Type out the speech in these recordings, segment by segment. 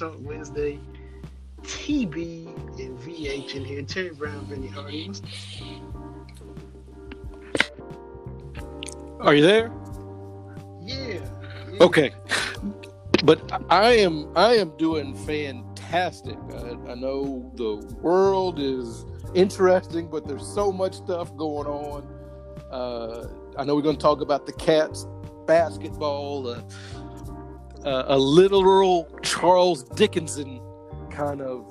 Talk Wednesday. TB and VH in here. Terry Brown, Vinny Hardy. Are you there? Yeah. yeah. Okay. But I am I am doing fantastic. I, I know the world is interesting, but there's so much stuff going on. Uh, I know we're going to talk about the Cats basketball, uh, a literal Charles Dickinson kind of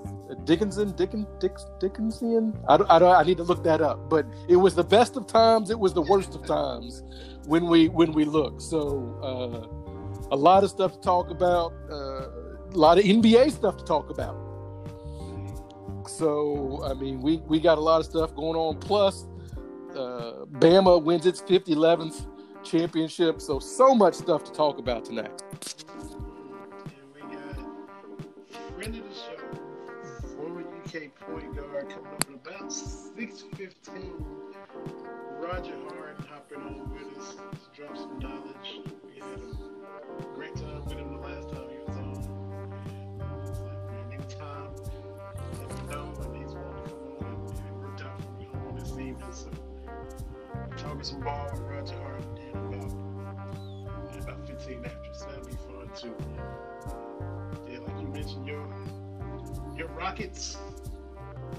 Dickinson, Dickens, Dicks, Dickensian. I don't, I don't, I need to look that up. But it was the best of times. It was the worst of times when we when we look. So uh, a lot of stuff to talk about. Uh, a lot of NBA stuff to talk about. So I mean, we we got a lot of stuff going on. Plus, uh, Bama wins its 11th championship. So so much stuff to talk about tonight. Of the show, former UK point guard, coming up at about 6'15. Roger Harden hopping on with us to drop some knowledge. We had a great time with him the last time he was on. It's like, man, anytime, let me know when he's wanting to come on. And it worked out for me on this evening. So, talking some ball with Roger Harden in about, in about 15 after. So that'll be fun too. Your your Rockets.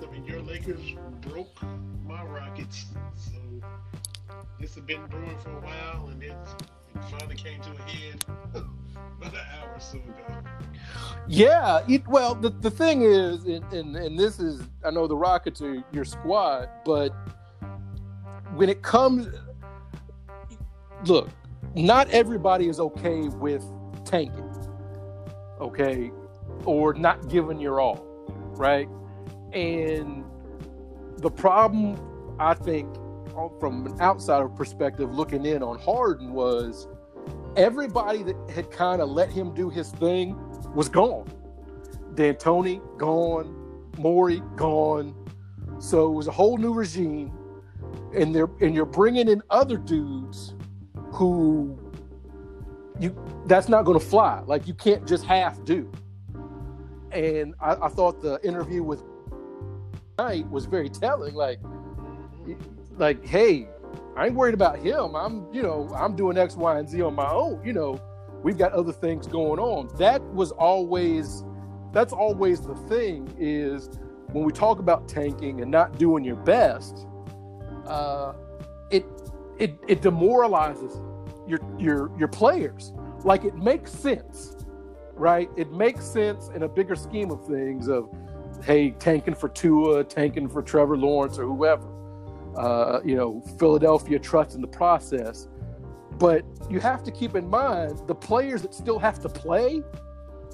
I mean, your Lakers broke my Rockets. So this has been brewing for a while, and it, it finally came to a head about an hour or so ago. Yeah, it, well, the, the thing is, and, and, and this is, I know the Rockets are your squad, but when it comes, look, not everybody is okay with tanking, okay, or not giving your all, right? And the problem, I think, from an outsider perspective, looking in on Harden was everybody that had kind of let him do his thing was gone. D'Antoni gone, Morey gone. So it was a whole new regime, and they're and you're bringing in other dudes who you that's not going to fly. Like you can't just half do. And I, I thought the interview with Knight was very telling. Like, like, hey, I ain't worried about him. I'm, you know, I'm doing X, Y, and Z on my own. You know, we've got other things going on. That was always, that's always the thing is when we talk about tanking and not doing your best, uh, it, it, it demoralizes your, your, your players. Like it makes sense, right? It makes sense in a bigger scheme of things of, hey, tanking for Tua, tanking for Trevor Lawrence or whoever. Uh, you know, Philadelphia trusts in the process. But you have to keep in mind the players that still have to play,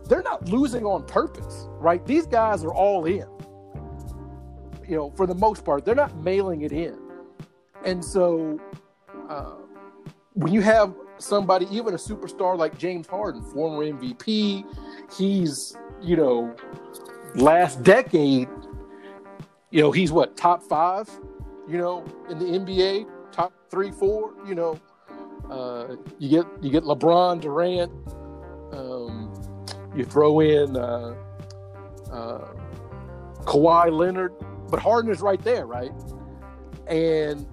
they're not losing on purpose, right? These guys are all in. You know, for the most part, they're not mailing it in. And so uh, when you have somebody, even a superstar like James Harden, former MVP, he's, you know, last decade, you know, he's what, top five, you know, in the NBA, top three, four, you know. Uh, you get you get LeBron, Durant, um, you throw in uh, uh, Kawhi Leonard, but Harden is right there, right? And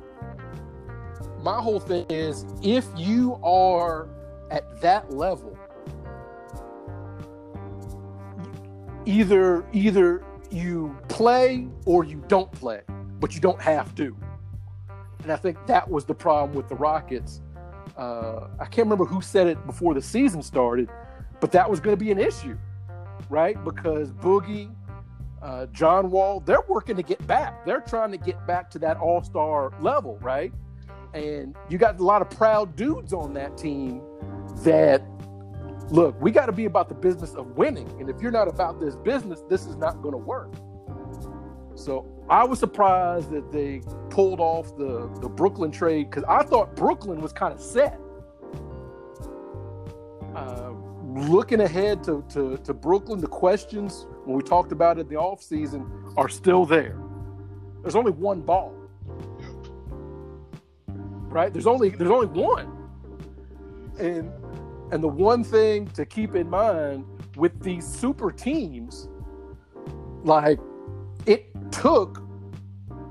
my whole thing is if you are at that level, either either you play or you don't play, but you don't have to. And I think that was the problem with the Rockets. Uh, I can't remember who said it before the season started, but that was going to be an issue, right? Because Boogie, uh, John Wall, they're working to get back. They're trying to get back to that All Star level, right? And you got a lot of proud dudes on that team that look, we got to be about the business of winning. And if you're not about this business, this is not going to work. So I was surprised that they pulled off the, the Brooklyn trade because I thought Brooklyn was kind of set. Uh, looking ahead to, to, to Brooklyn, the questions when we talked about it in the offseason are still there. There's only one ball. Right? There's only there's only one. And and the one thing to keep in mind with these super teams, like it took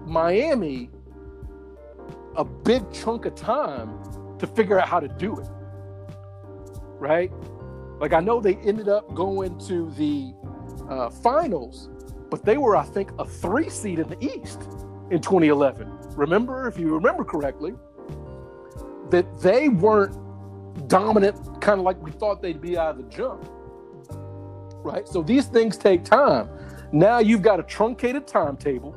Miami a big chunk of time to figure out how to do it. Right? Like I know they ended up going to the uh, finals, but they were, I think, a three seed in the East in 2011. Remember, if you remember correctly, that they weren't dominant, kind of like we thought they'd be out of the jump. Right? So these things take time. Now you've got a truncated timetable,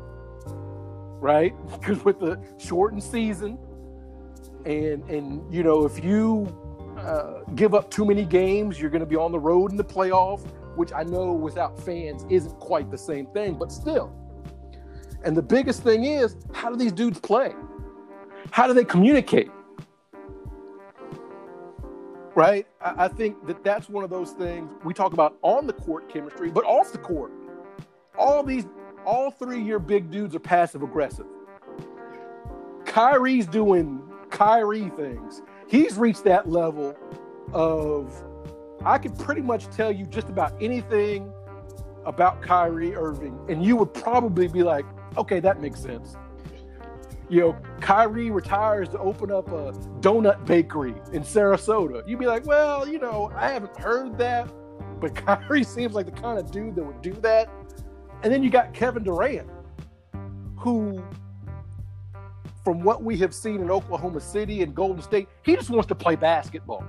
right? Because with the shortened season, and and you know if you uh, give up too many games, you're going to be on the road in the playoff, which I know without fans isn't quite the same thing, but still. And the biggest thing is, how do these dudes play? How do they communicate? Right? I, think that that's one of those things we talk about on the court chemistry, but off the court. All these, all three of your big dudes are passive aggressive. Kyrie's doing Kyrie things. He's reached that level of I could pretty much tell you just about anything about Kyrie Irving, and you would probably be like, okay, that makes sense. You know, Kyrie retires to open up a donut bakery in Sarasota. You'd be like, well, you know, I haven't heard that, but Kyrie seems like the kind of dude that would do that. And then you got Kevin Durant, who, from what we have seen in Oklahoma City and Golden State, he just wants to play basketball.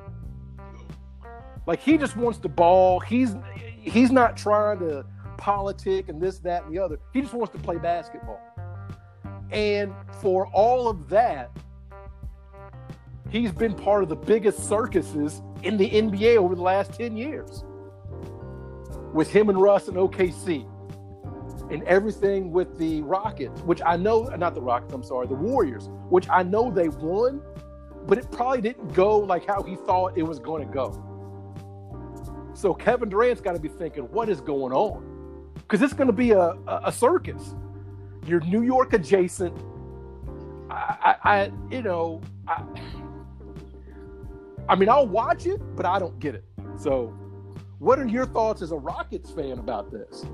Like he just wants to ball. He's he's not trying to politic and this, that, and the other. He just wants to play basketball. And for all of that, he's been part of the biggest circuses in the NBA over the last 10 years. With him and Russ and OKC. And everything with the Rockets, which I know, not the Rockets, I'm sorry, the Warriors, which I know they won, but it probably didn't go like how he thought it was going to go. So Kevin Durant's got to be thinking, what is going on? Because it's going to be a, a, a, circus. You're New York adjacent. I, I, I you know, I, I mean, I'll watch it, but I don't get it. So, what are your thoughts as a Rockets fan about this?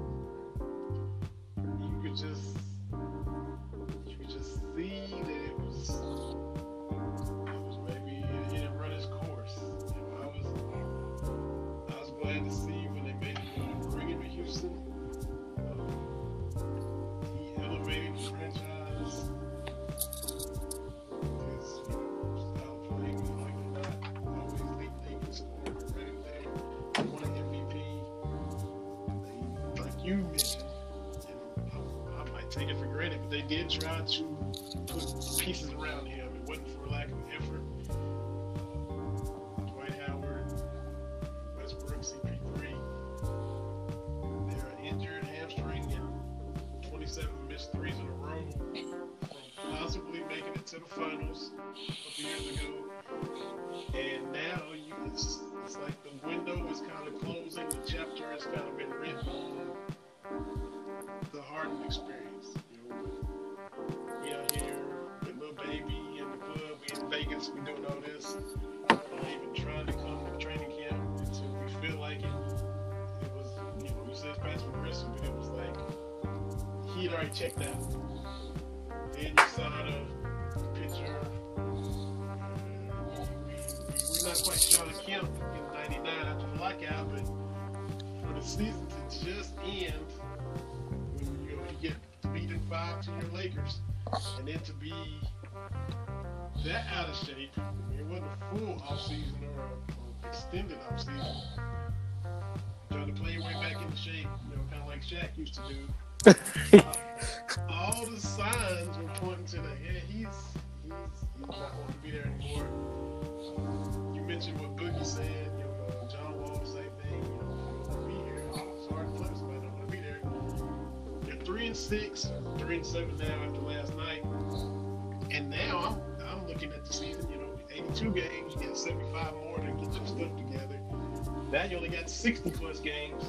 Now you only got 60 plus games,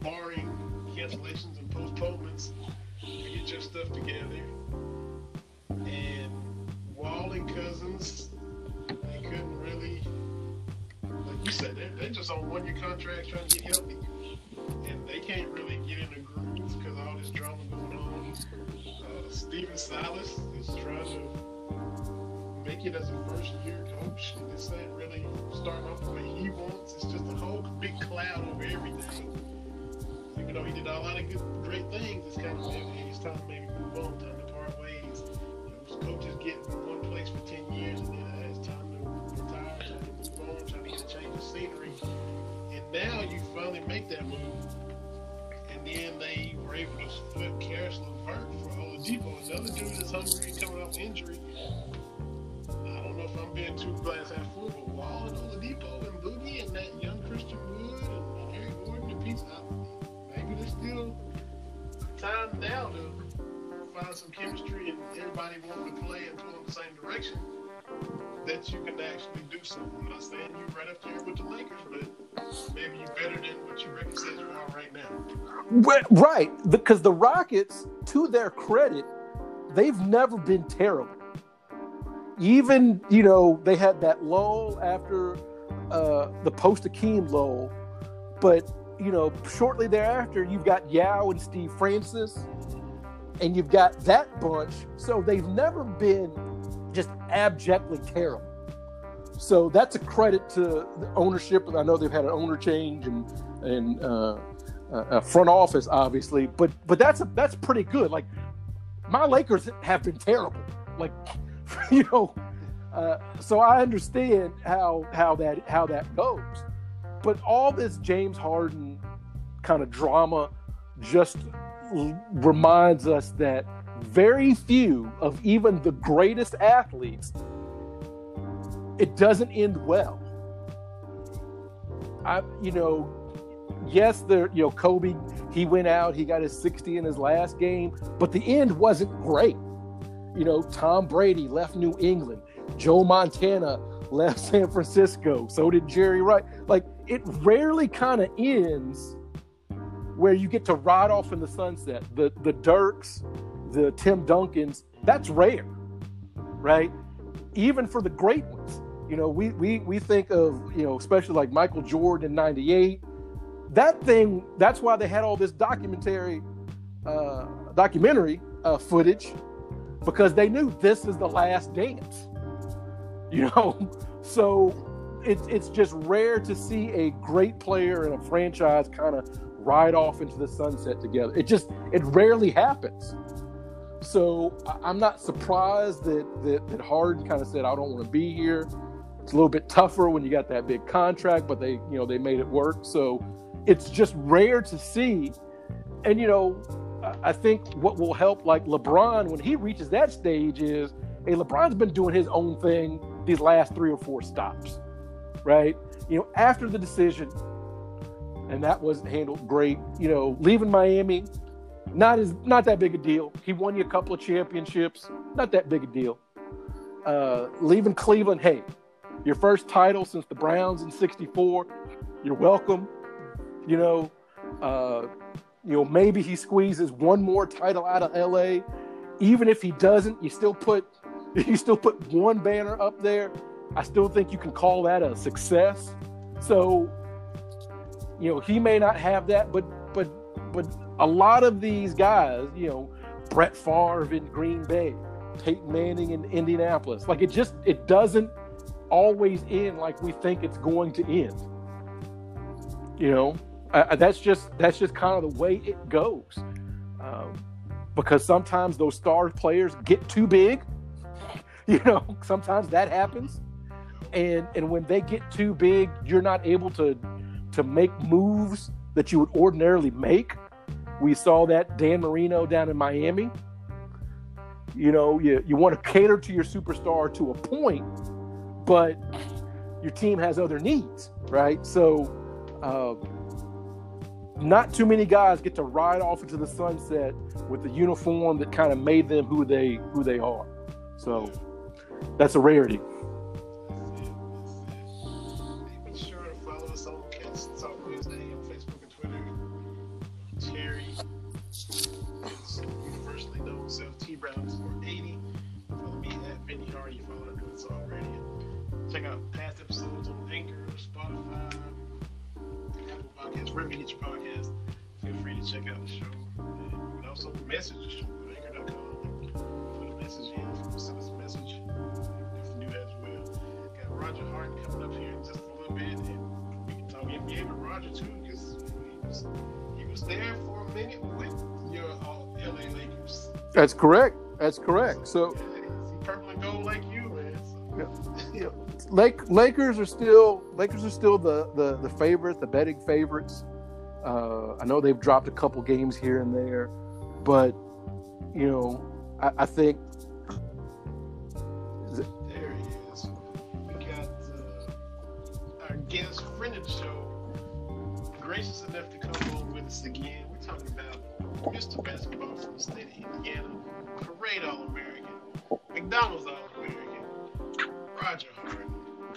barring cancellations and postponements to get your stuff together. And Wall and Cousins, they couldn't really, like you said, they're, they're just on one year contracts trying to get healthy. And they can't really get in the groove because all this drama going on. Uh, Stephen Silas is trying to make it as a first year coach. This ain't really starting off the way he wants. Just a whole big cloud over everything. Even though he did a lot of good, great things, it's kind of it's time to maybe move on, time to part ways. You know, coaches get one place for 10 years and then uh, it's time to retire, time to move on, trying to get a change of scenery. And now you finally make that move. And then they were able to flip Caris LeVert for Oladipo, another dude that's hungry coming off injury. I don't know if I'm being too glass half full, but Wall and Oladipo Boogie and that young Christian Wood and Eric Gordon and Pete, maybe there's still time now to find some chemistry and everybody wanting to play and pull in the same direction that you can actually do something. I'm not saying you right up there with the Lakers, but maybe you're better than what your record says you are right now. Right, because the Rockets, to their credit, they've never been terrible. Even you know they had that lull after uh, the post Akeem lull, but you know shortly thereafter you've got Yao and Steve Francis, and you've got that bunch. So they've never been just abjectly terrible. So that's a credit to the ownership. I know they've had an owner change and and uh, a front office, obviously, but but that's a, that's pretty good. Like my Lakers have been terrible. Like you know, uh, so I understand how how that how that goes. But all this James Harden kind of drama just l- reminds us that very few of even the greatest athletes it doesn't end well. I you know, yes, there you know Kobe he went out, he got his 60 in his last game, but the end wasn't great. You know, Tom Brady left New England, Joe Montana left San Francisco, so did Jerry Wright. Like it rarely kind of ends where you get to ride off in the sunset. The the Dirks, the Tim Duncans, that's rare, right? Even for the great ones. You know, we we we think of, you know, especially like Michael Jordan in 98. That thing, that's why they had all this documentary uh documentary uh footage because they knew this is the last dance. You know, so it's it's just rare to see a great player and a franchise kind of ride off into the sunset together. It just it rarely happens. So I'm not surprised that that, that Harden kind of said, "I don't want to be here." It's a little bit tougher when you got that big contract, but they you know they made it work. So it's just rare to see, and you know I think what will help like LeBron when he reaches that stage is, hey, LeBron's been doing his own thing these last three or four stops, right? You know, after the decision, and that wasn't handled great. You know, leaving Miami, not as not that big a deal. He won you a couple of championships, not that big a deal. Uh, leaving Cleveland, hey, your first title since the Browns in '64. You're welcome. You know, uh, you know maybe he squeezes one more title out of LA. Even if he doesn't, you still put you still put one banner up there. I still think you can call that a success. So, you know, he may not have that, but but but a lot of these guys, you know, Brett Favre in Green Bay, Peyton Manning in Indianapolis, like it just it doesn't always end like we think it's going to end. You know, that's just that's just kind of the way it goes. Um, because sometimes those star players get too big. You know, sometimes that happens, and and when they get too big, you're not able to to make moves that you would ordinarily make. We saw that Dan Marino down in Miami. You know, you, you want to cater to your superstar to a point, but your team has other needs, right? So, uh, not too many guys get to ride off into the sunset with the uniform that kind of made them who they who they are. So, that's a rarity. Be sure to follow us on Cats Talk Wednesday on Facebook and Twitter. Terry, universally known self T Brown for 80. Follow me at Vinny Hardy. Follow the Good Talk Radio. Check out past episodes on Anchor, Spotify, wherever you get your podcast, feel free to check out the show. And also message anchor.com. Put a message in, send us Roger Harden coming up here in just a little bit, and we can talk NBA with Roger too, because he was, he was there for a minute with your uh, LA Lakers. That's correct. That's correct. So, yeah, purple and gold like you, man. So. Yeah. yeah. Lake Lakers are still Lakers are still the the the favorites, the betting favorites. Uh, I know they've dropped a couple games here and there, but you know, I, I think. Guest, friend of the show, gracious enough to come on with us again. We're talking about Mr. Basketball from the state of Indiana, Parade All American, McDonald's All American, Roger Harden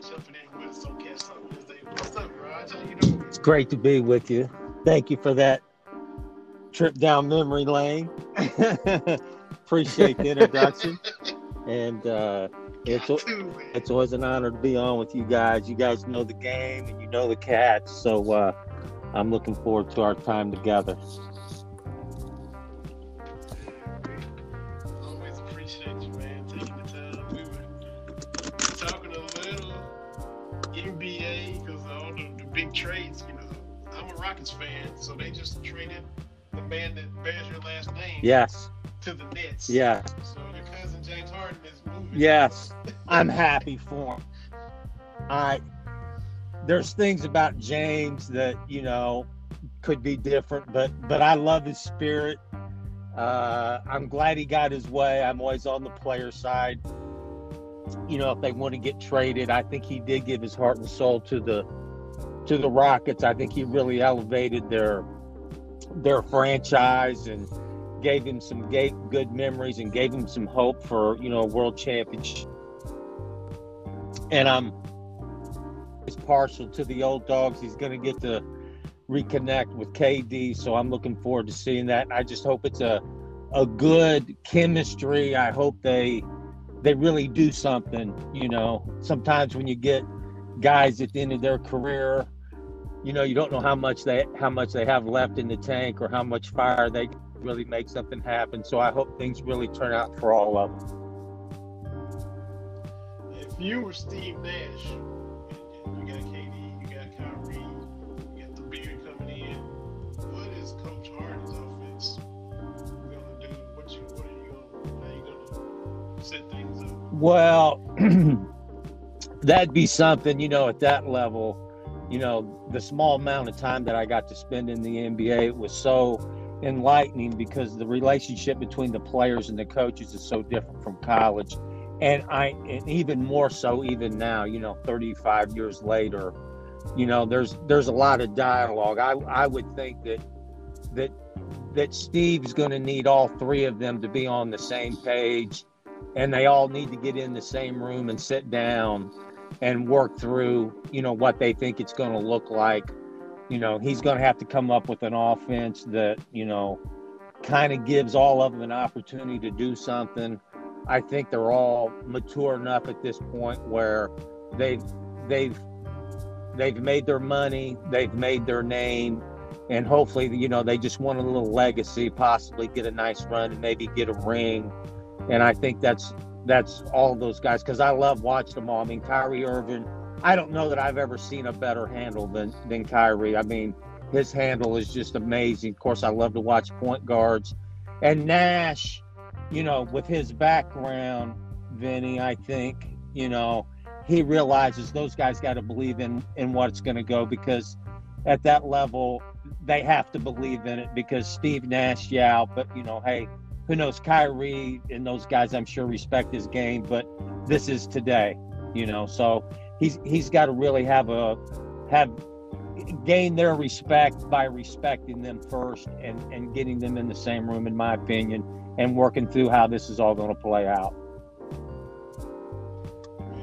jumping in with us on Cats Talk Wednesday. What's up, Raj? How you doing? It's great to be with you. Thank you for that trip down memory lane. Appreciate the introduction. and uh, it's, always an honor to be on with you guys. You guys know the game and you know the cats. So uh, I'm looking forward to our time together. Always appreciate you, man, taking the time. We were talking a little NBA because all the, the big trades, you know. I'm a Rockets fan, so they just traded the man that bears your last name Yes. to the Nets. Yeah. So James Harden is moving. Yes. I'm happy for him. I there's things about James that you know could be different, but but I love his spirit. Uh, I'm glad he got his way. I'm always on the player side. You know, if they want to get traded, I think he did give his heart and soul to the to the Rockets. I think he really elevated their their franchise and gave him some good memories and gave him some hope for you know a world championship. And um, I'm is partial to the old dogs. He's going to get to reconnect with KD, so I'm looking forward to seeing that. I just hope it's a a good chemistry. I hope they they really do something. You know, sometimes when you get guys at the end of their career, you know, you don't know how much they how much they have left in the tank or how much fire they really make something happen. So I hope things really turn out for all of them. If you were Steve Nash, and you got KD, you got Kyrie, you got the beard coming in, what is Coach Harden's offense gonna do? What you what are you gonna how you gonna set things up? Well, that'd be something, you know, at that level, you know, the small amount of time that I got to spend in the NBA was so enlightening because the relationship between the players and the coaches is so different from college. And I and even more so even now, you know, 35 years later, you know, there's there's a lot of dialogue. I I would think that that that Steve's going to need all three of them to be on the same page and they all need to get in the same room and sit down and work through, you know, what they think it's going to look like. You know, he's going to have to come up with an offense that, you know, kind of gives all of them an opportunity to do something. I think they're all mature enough at this point where they've they've they've made their money, they've made their name, and hopefully, you know, they just want a little legacy, possibly get a nice run and maybe get a ring. And I think that's that's all those guys because I love watching them all. I mean, Kyrie Irving, I don't know that I've ever seen a better handle than than Kyrie. I mean, his handle is just amazing. Of course, I love to watch point guards, and Nash, you know, with his background, Vinny, I think you know he realizes those guys got to believe in in what's going to go because at that level they have to believe in it because Steve Nash, yeah, but you know, hey, who knows Kyrie and those guys I'm sure respect his game, but this is today, you know. So he's he's got to really have a have gain their respect by respecting them first and and getting them in the same room in my opinion and working through how this is all going to play out.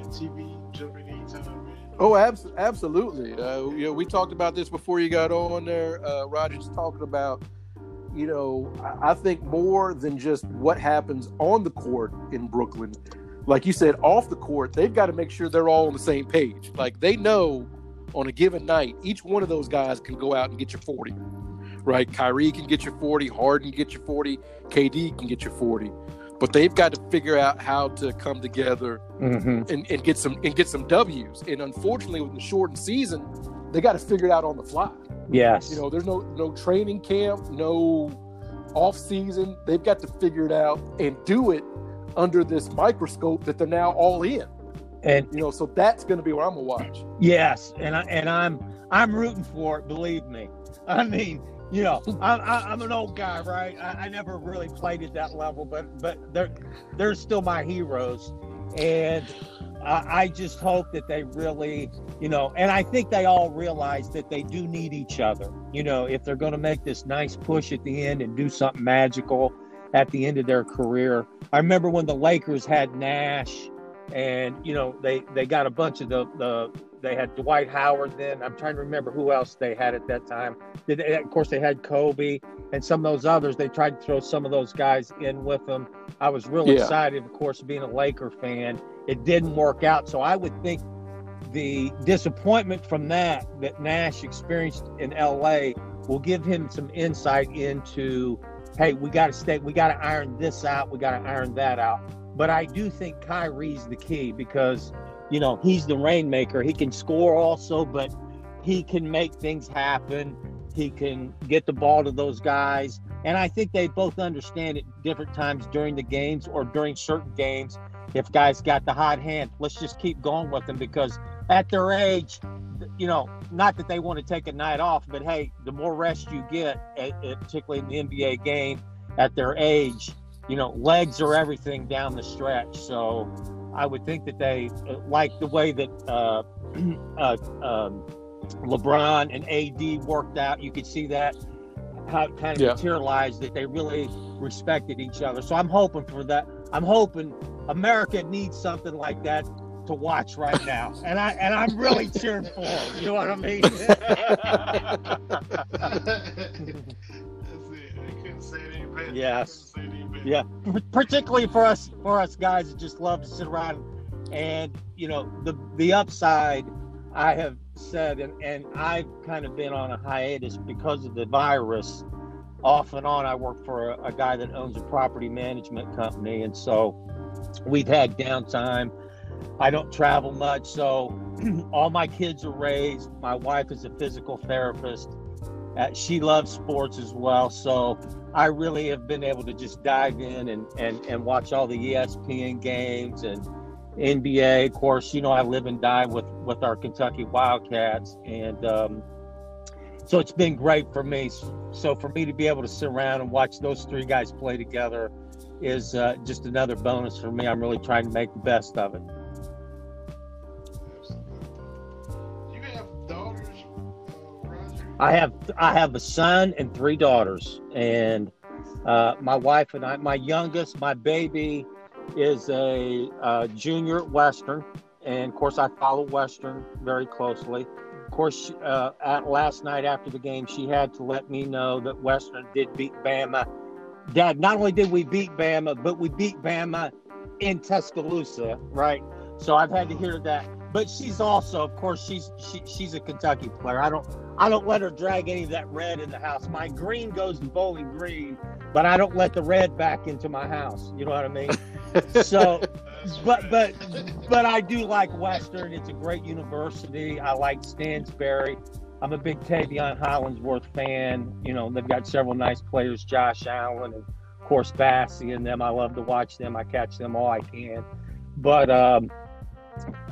TV jumping anytime, man. Oh, abs- absolutely. Uh, you know, we talked about this before you got on there. Uh, Roger's talking about, you know, I-, I think more than just what happens on the court in Brooklyn. Like you said, off the court, they've got to make sure they're all on the same page. Like they know on a given night, each one of those guys can go out and get you 40. Right? Kyrie can get you 40, Harden can get you 40, KD can get you 40. But they've got to figure out how to come together Mm-hmm. and, and get some and get some W's. And unfortunately, with the shortened season, they got to figure it out on the fly. Yes. You know, there's no no training camp, no off season. They've got to figure it out and do it under this microscope that they're now all in. and You know, so that's going to be what I'm gonna watch. yes, and I and I'm I'm rooting for it. Believe me. I mean, you know, I'm I'm an old guy, right? I, I never really played at that level, but but they're they're still my heroes, and I, I just hope that they really, you know, and I think they all realize that they do need each other. You know, if they're going to make this nice push at the end and do something magical at the end of their career. I remember when the Lakers had Nash, and you know they they got a bunch of the the they had Dwight Howard. Then I'm trying to remember who else they had at that time. They, of course they had Kobe and some of those others. They tried to throw some of those guys in with them. I was really Yeah. excited, of course, being a Laker fan. It didn't work out, so I would think the disappointment from that that Nash experienced in LA will give him some insight into hey, we got to stay, we got to iron this out, we got to iron that out. But I do think Kyrie's the key because, you know, he's the rainmaker. He can score also, but he can make things happen. He can get the ball to those guys. And I think they both understand at different times during the games or during certain games. If guys got the hot hand, let's just keep going with them because at their age, you know, not that they want to take a night off, but hey, the more rest you get, particularly in the NBA game at their age, you know, legs are everything down the stretch. So I would think that they uh, like the way that uh, uh, um, LeBron and AD worked out. You could see that how it kind of Yeah. materialized that they really respected each other. So I'm hoping for that. I'm hoping America needs something like that to watch right now, and I and I'm really cheering for. it. You know what I mean? That's it. I couldn't say it any better. Yes. Couldn't say it any better. Yeah. particularly for us for us guys that just love to sit around and you know the the upside i have said and, and i've kind of been on a hiatus because of the virus off and on i work for a, a guy that owns a property management company and so we've had downtime i don't travel much so all my kids are raised my wife is a physical therapist uh, she loves sports as well so I really have been able to just dive in and, and, and watch all the ESPN games and NBA. Of course, you know, I live and die with, with our Kentucky Wildcats. And um, so it's been great for me. So for me to be able to sit around and watch those three guys play together is uh, just another bonus for me. I'm really trying to make the best of it. You have daughters, uh, Roger? I have I have a son and three daughters, and uh, my wife and I. My youngest, my baby, is a uh, junior at Western, and of course I follow Western very closely. Of course, uh, at last night after the game, she had to let me know that Western did beat Bama. Dad, not only did we beat Bama, but we beat Bama in Tuscaloosa, right? So I've had to hear that. But she's also, of course, she's she, she's a Kentucky player. I don't I don't let her drag any of that red in the house. My green goes to Bowling Green, but I don't let the red back into my house. You know what I mean? So, but but but I do like Western. It's a great university. I like Stansberry. I'm a big Taveion Hollingsworth fan. You know, they've got several nice players, Josh Allen and of course Bassey and them. I love to watch them. I catch them all I can. But um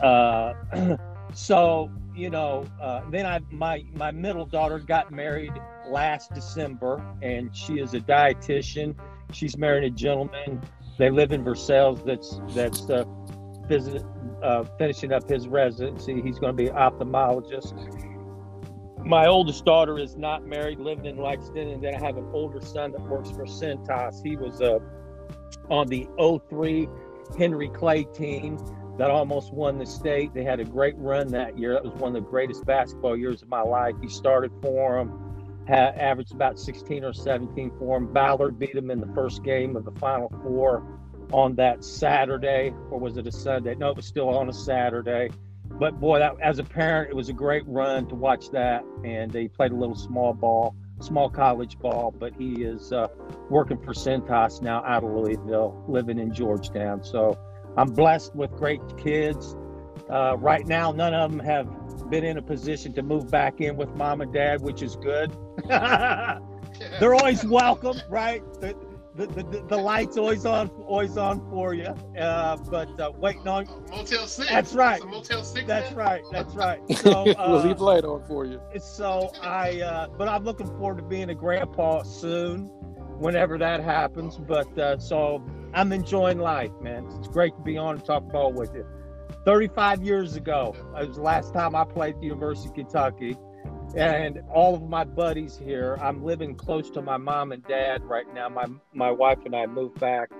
uh so you know uh, then i my my middle daughter got married last december and she is a dietitian she's married a gentleman they live in versailles that's that's uh, visit, uh, finishing up his residency he's going to be an ophthalmologist my oldest daughter is not married living in lexington and then i have an older son that works for Cintas he was uh, on the 03 henry clay team that almost won the state. They had a great run that year. That was one of the greatest basketball years of my life. He started for them, averaged about 16 or 17 for them. Ballard beat him in the first game of the Final Four on that Saturday, or was it a Sunday? No, it was still on a Saturday. But boy, that as a parent, it was a great run to watch that. And he played a little small ball, small college ball, but he is uh, working for Cintas now out of Louisville, living in Georgetown. So I'm blessed with great kids. Uh, right now, none of them have been in a position to move back in with mom and dad, which is good. They're always welcome, right? The, the, the, the, lights always on, always on for you. Uh, but uh, waiting on Motel Six. That's right. Motel Six. That's right. That's right. So we'll leave light on for you. So I, uh, but I'm looking forward to being a grandpa soon, whenever that happens. But uh, so I'm enjoying life, man. It's great to be on and talk ball with you. 35 years ago, it was the last time I played at the University of Kentucky. And all of my buddies here, I'm living close to my mom and dad right now. My, my wife and I moved back.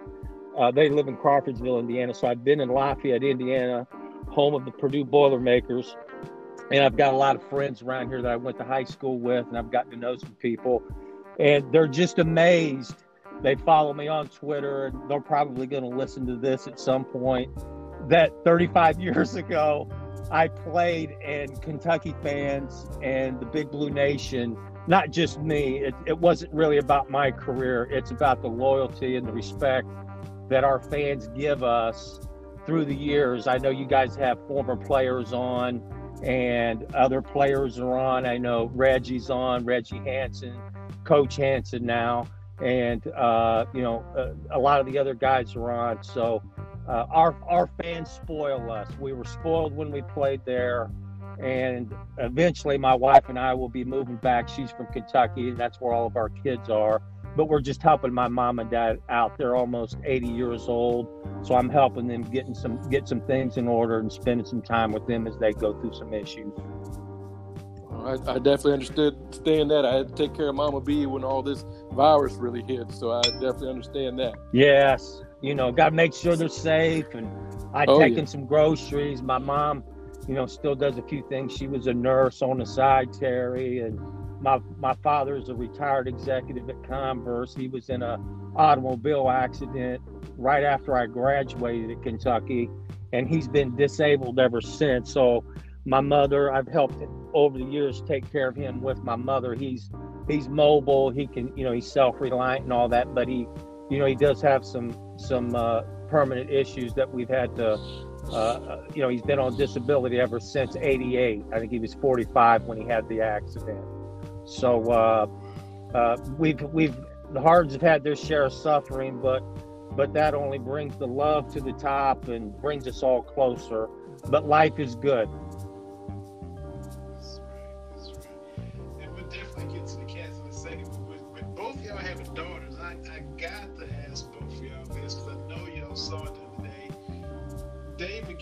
Uh, they live in Crawfordsville, Indiana. So I've been in Lafayette, Indiana, home of the Purdue Boilermakers. And I've got a lot of friends around here that I went to high school with, and I've gotten to know some people. And they're just amazed. They follow me on Twitter, and they're probably going to listen to this at some point that 35 years ago I played and Kentucky fans and the Big Blue Nation, not just me, it, it wasn't really about my career. It's about the loyalty and the respect that our fans give us through the years. I know you guys have former players on and other players are on. I know Reggie's on, Reggie Hanson, Coach Hanson now, and uh, you know uh, a lot of the other guys are on. So uh, our our fans spoil us. We were spoiled when we played there, and eventually my wife and I will be moving back. She's from Kentucky, and that's where all of our kids are. But we're just helping my mom and dad out. They're almost 80 years old, so I'm helping them getting some get some things in order and spending some time with them as they go through some issues. I, I definitely understood understand that. I had to take care of Mama B when all this virus really hit, so I definitely understand that. Yes, you know, got to make sure they're safe. And I oh, taking yeah. some groceries. My mom, you know, still does a few things. She was a nurse on the side, Terry, and my my father is a retired executive at Converse. He was in a automobile accident right after I graduated at Kentucky, and he's been disabled ever since. So my mother, I've helped over the years take care of him with my mother. He's he's mobile. He can, you know, he's self reliant and all that, but he you know, he does have some some uh, permanent issues that we've had to. Uh, uh you know, he's been on disability ever since '88. I think he was 45 when he had the accident. So uh, uh, we've we've the Hards have had their share of suffering, but but that only brings the love to the top and brings us all closer. But life is good.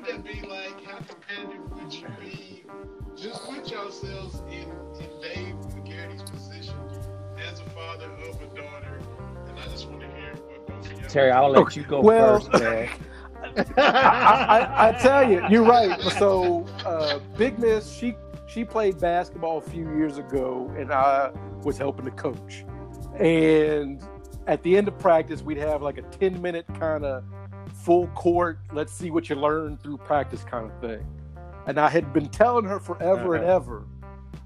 would that be like? How competitive would you be? Just put yourselves in, in Dave McGarry's position as a father of a daughter, and I just want to hear what both of y'all. Terry, I'll let you go well, first, man. I, I, I, tell you, you're right. So, uh, Big Miss, she she played basketball a few years ago, and I was helping to coach. And at the end of practice, we'd have like a 10 minute kind of full court, let's see what you learn through practice kind of thing. And I had been telling her forever uh-huh. and ever,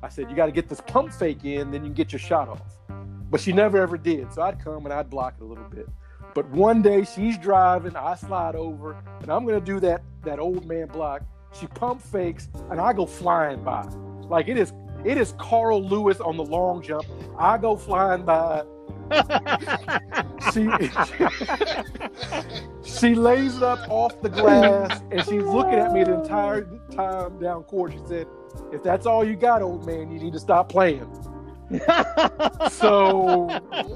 I said, you got to get this pump fake in, then you can get your shot off. But she never ever did. So I'd come and I'd block it a little bit. But one day she's driving, I slide over, and I'm gonna do that that old man block. She pump fakes, and I go flying by. Like it is it is Carl Lewis on the long jump. I go flying by. She she lays it up off the glass and she's looking at me the entire time down court. She said, "If that's all you got, old man, you need to stop playing." so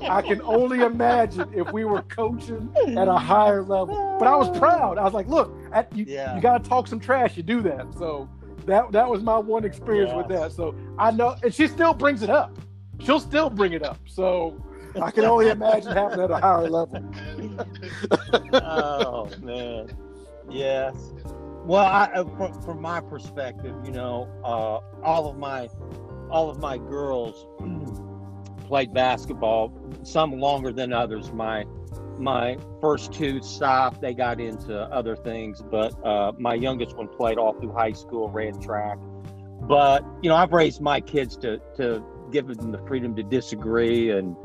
I can only imagine if we were coaching at a higher level. But I was proud. I was like, look, at, you, yeah. you got to talk some trash. You do that. So that that was my one experience with that. So I know, and she still brings it up. she'll still bring it up. So I can only imagine happening at a higher level. oh man, yes. Well, I, uh, from, from my perspective, you know, uh, all of my all of my girls played basketball. Some longer than others. My my first two stopped. They got into other things, but uh, my youngest one played all through high school, ran track. But you know, I've raised my kids to to give them the freedom to disagree and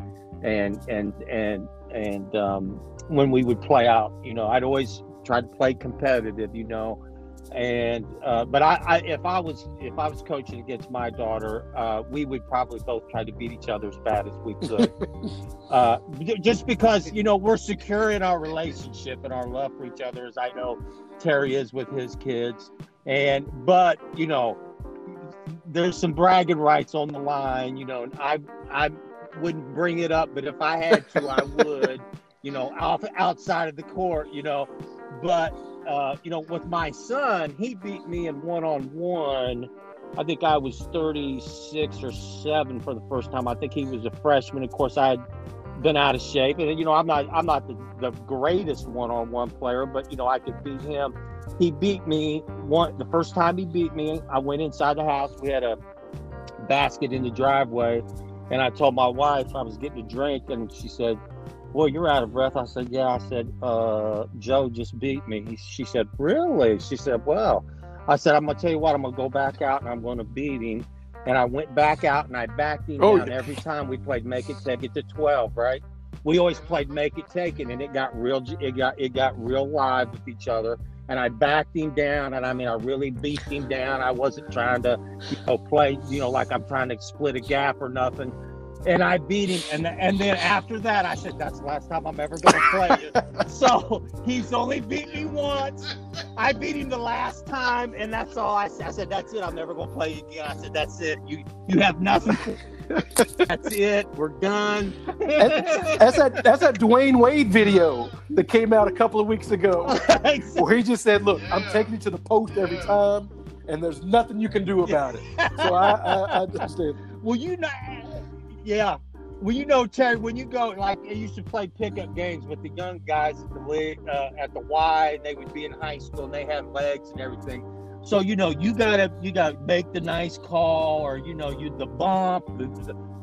and and and and um, when we would play out, you know, I'd always try to play competitive, you know. And uh, but I, I, if I was if I was coaching against my daughter, uh, we would probably both try to beat each other as bad as we could. uh, just because you know we're secure in our relationship and our love for each other, as I know Terry is with his kids. And but you know, there's some bragging rights on the line. You know, I I wouldn't bring it up, but if I had to, I would. You know, off outside of the court. You know, but uh, you know, with my son, he beat me in one on one. I think I was 36 or seven for the first time. I think he was a freshman. Of course, I had been out of shape, and you know, I'm not I'm not the, the greatest one on one player, but you know, I could beat him. He beat me one the first time he beat me. I went inside the house. We had a basket in the driveway, and I told my wife I was getting a drink, and she said, well, you're out of breath. I said, yeah. I said, uh, Joe just beat me. He, she said, really? She said, well, I said, I'm going to tell you what, I'm going to go back out and I'm going to beat him. And I went back out and I backed him oh, down yeah. every time we played make it, take it to 12, right? We always played make it, take it. And it got real, it got, it got real live with each other. And I backed him down. And I mean, I really beat him down. I wasn't trying to, you know, play, you know, like I'm trying to split a gap or nothing and I beat him. And, and then after that, I said, that's the last time I'm ever going to play so he's only beat me once. I beat him the last time, and that's all I said. I said, that's it. I'm never going to play again. I said, that's it. You you have nothing. that's it. We're done. that's that. That's that Dwyane Wade video that came out a couple of weeks ago, where he just said, "Look, yeah. I'm taking you to the post every time, and there's nothing you can do about it." So I, I, I understand. Well, you know, yeah. Well, you know, Terry, when you go, like, I used to play pickup games with the young guys at the league, uh, at the Y, and they would be in high school and they had legs and everything. So you know, you gotta you gotta make the nice call, or you know, you the bump,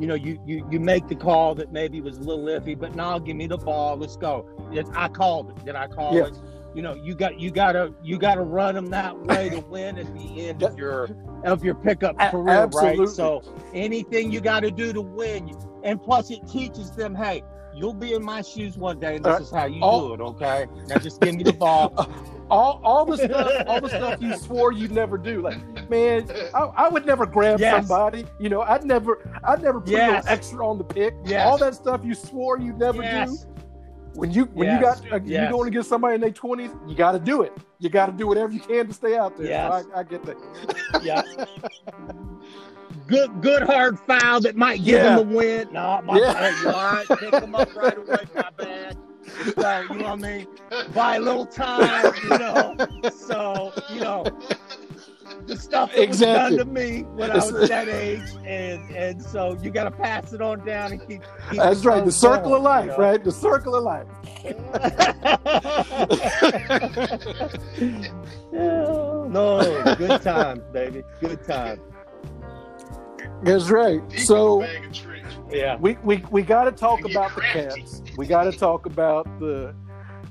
you know, you you you make the call that maybe was a little iffy, but now give me the ball, let's go. I called it. Did I call yes. it? You know you got you gotta you gotta run them that way to win at the end of your of your pickup career Absolutely. right so anything you got to do to win and plus it teaches them hey you'll be in my shoes one day and this uh, is how you all, do it okay now just give me the ball all, all the stuff all the stuff you swore you'd never do like man i, I would never grab yes. somebody you know i'd never i'd never put yes. extra on the pick yes. all that stuff you swore you'd never do when you when yes. you got uh, yes. you going against somebody in their twenties, you got to do it. You got to do whatever you can to stay out there. Yes. So I, I, get that. yeah. good good hard foul that might give yeah. them the win. No, my yeah. bad. all right? Pick them up right away. My bad. So you know what I mean? Buy a little time, you know. So you know the stuff that exactly. was done to me when I was that age, and and so you got to pass it on down and keep. keep That's right, the circle going, of life, you know? right? The circle of life. no, good times, baby, good times. That's right. So yeah, we we we got to talk about the Cats. We got to talk about the.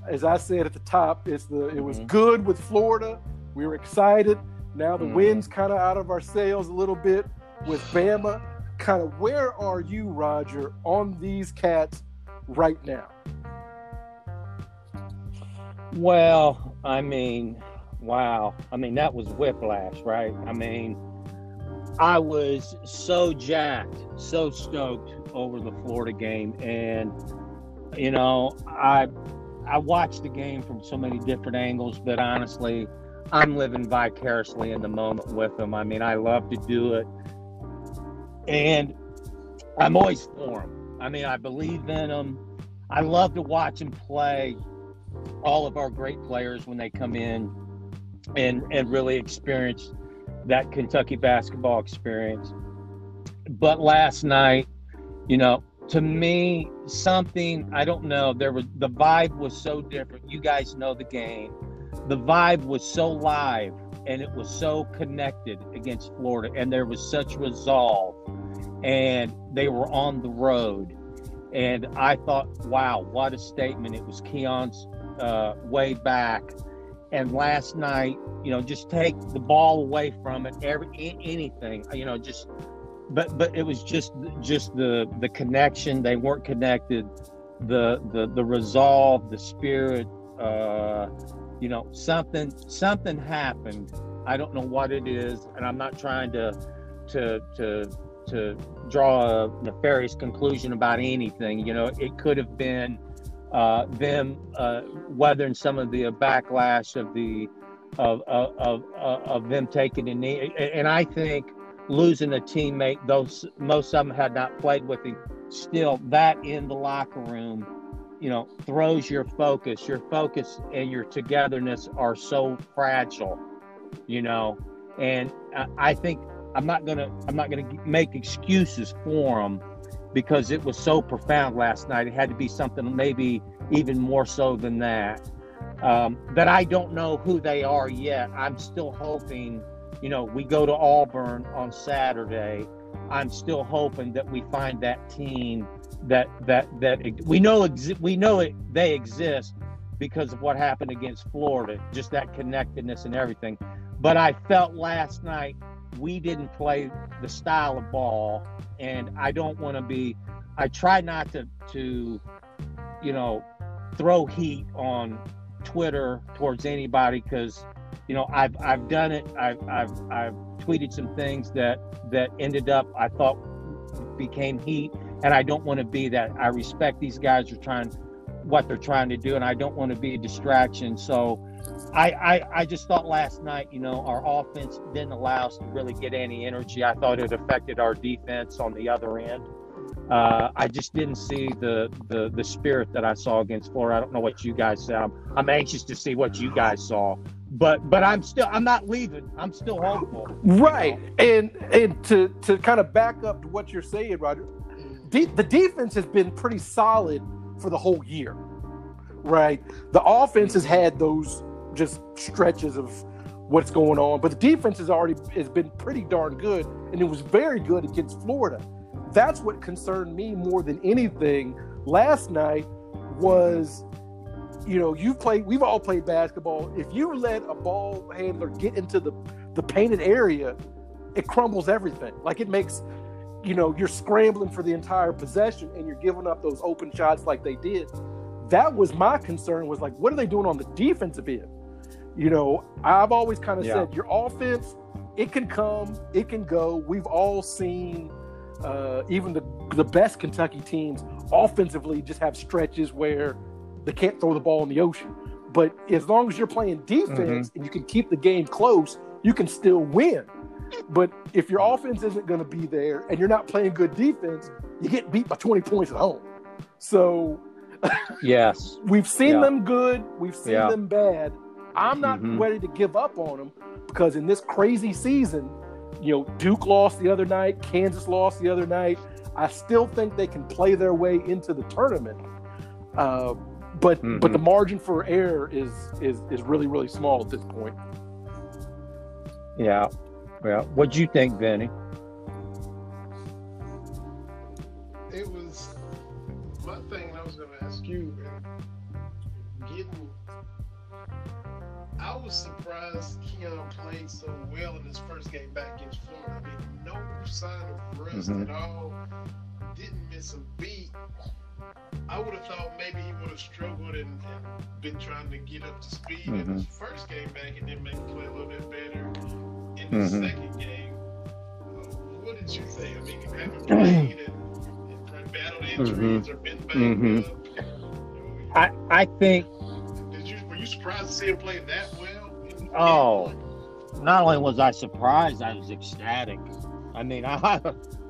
As I said at the top, it's the it was mm-hmm. good with Florida. We were excited now the mm. wind's kind of out of our sails a little bit with Bama. Kind of where are you, Roger, on these cats right now? Well, I mean, wow. I mean, that was whiplash, right? I mean, I was so jacked, so stoked over the Florida game. And, you know, I I watched the game from so many different angles, but honestly, I'm living vicariously in the moment with them. I mean, I love to do it. And I'm always for them. I mean, I believe in them. I love to watch them play all of our great players when they come in and and really experience that Kentucky basketball experience. But last night, you know, to me, something I don't know. There was the vibe was so different. You guys know the game. The vibe was so live and it was so connected against Florida, and there was such resolve, and they were on the road. And I thought, wow, what a statement! It was Keion's uh, way back. And last night, you know, just take the ball away from it, every anything, you know, just but but it was just just the the connection they weren't connected the the the resolve the spirit uh you know something something happened i don't know what it is and i'm not trying to to to to draw a nefarious conclusion about anything you know it could have been uh them uh weathering some of the backlash of the of of of, of them taking a knee and i think losing a teammate, those most of them had not played with him. Still, that in the locker room, you know, throws your focus. Your focus and your togetherness are so fragile, you know. And I think I'm not gonna I'm not gonna make excuses for them because it was so profound last night. It had to be something maybe even more so than that. Um, that I don't know who they are yet. I'm still hoping you know, we go to Auburn on Saturday. I'm still hoping that we find that team that that that we know exi- we know it they exist because of what happened against Florida, just that connectedness and everything. But I felt last night we didn't play the style of ball, and I don't want to be. I try not to to, you know, throw heat on Twitter towards anybody because you know, I've I've done it. I've I've I've tweeted some things that that ended up I thought became heat, and I don't want to be that. I respect these guys are trying what they're trying to do, and I don't want to be a distraction. So, I, I I just thought last night, you know, our offense didn't allow us to really get any energy. I thought it affected our defense on the other end. Uh, I just didn't see the, the the spirit that I saw against Florida. I don't know what you guys said. I'm, I'm anxious to see what you guys saw but but I'm still I'm not leaving. I'm still hopeful. Right, you know? and and to to kind of back up to what you're saying, Roger, de- the defense has been pretty solid for the whole year. Right, the offense has had those just stretches of what's going on, but the defense has already has been pretty darn good, and it was very good against Florida. That's what concerned me more than anything last night was you know, you've played, we've all played basketball. If you let a ball handler get into the, the painted area, it crumbles everything. Like it makes, you know, you're scrambling for the entire possession and you're giving up those open shots like they did. That was my concern was like, what are they doing on the defensive end? You know, I've always kind of yeah. said your offense, it can come, it can go. We've all seen uh, even the the best Kentucky teams offensively just have stretches where they can't throw the ball in the ocean. But as long as you're playing defense mm-hmm. and you can keep the game close, you can still win. But if your offense isn't going to be there and you're not playing good defense, you get beat by 20 points at home. So, yes, we've seen yeah. them good, we've seen yeah. them bad. I'm not mm-hmm. ready to give up on them because in this crazy season, you know, Duke lost the other night, Kansas lost the other night. I still think they can play their way into the tournament. Uh, but mm-hmm. but the margin for error is is is really really small at this point. Yeah, well, what'd you think, Vinny? It was my thing. I was going to ask you. Getting, I was surprised Keion played so well in his first game back against Florida. I mean, no sign of rust mm-hmm. at all. Didn't miss a beat I would have thought maybe he would have struggled and, and, been trying to get up to speed mm-hmm. in his mm-hmm. first game back and then maybe play a little bit better in the mm-hmm. second game. Uh, what did you think? I mean, you haven't played and, and battled injuries mm-hmm. or been back mm-hmm. up. You know, I, I think. Did you, were you surprised to see him play that well? Oh, not only was I surprised, I was ecstatic. I mean, I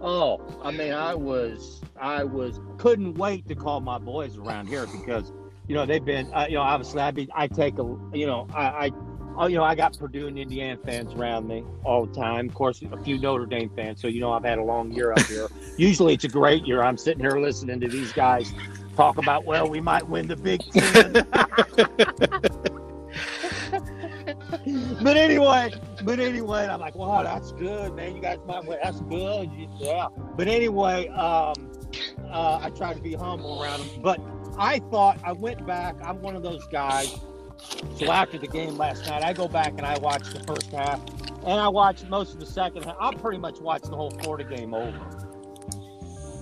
oh, I mean, I was I was couldn't wait to call my boys around here because you know they've been uh, you know obviously I'd be I take a you know I, I oh, you know, I got Purdue and Indiana fans around me all the time. Of course, a few Notre Dame fans. So you know, I've had a long year up here. Usually, it's a great year. I'm sitting here listening to these guys talk about, well, we might win the Big Ten. but anyway, but anyway, I'm like, wow, that's good, man. You guys might win. That's good. Yeah. But anyway, um, uh, I try to be humble around them. But I thought I went back. I'm one of those guys. So after the game last night, I go back and I watch the first half, and I watch most of the second half. I pretty much watched the whole Florida game over.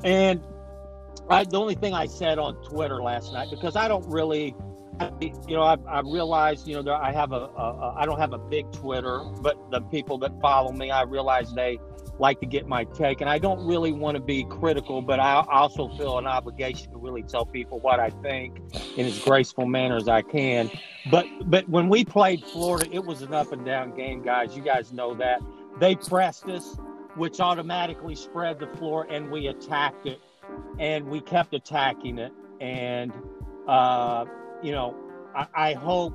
And I, the only thing I said on Twitter last night because I don't really you know, I, I realized, you know, there, I have a, a, a, I don't have a big Twitter, but the people that follow me, I realize they like to get my take, and I don't really want to be critical, but I also feel an obligation to really tell people what I think in as graceful manner as I can. But, but when we played Florida, it was an up and down game, guys. You guys know that they pressed us, which automatically spread the floor, and we attacked it, and we kept attacking it, and. Uh, you know, I, I hope,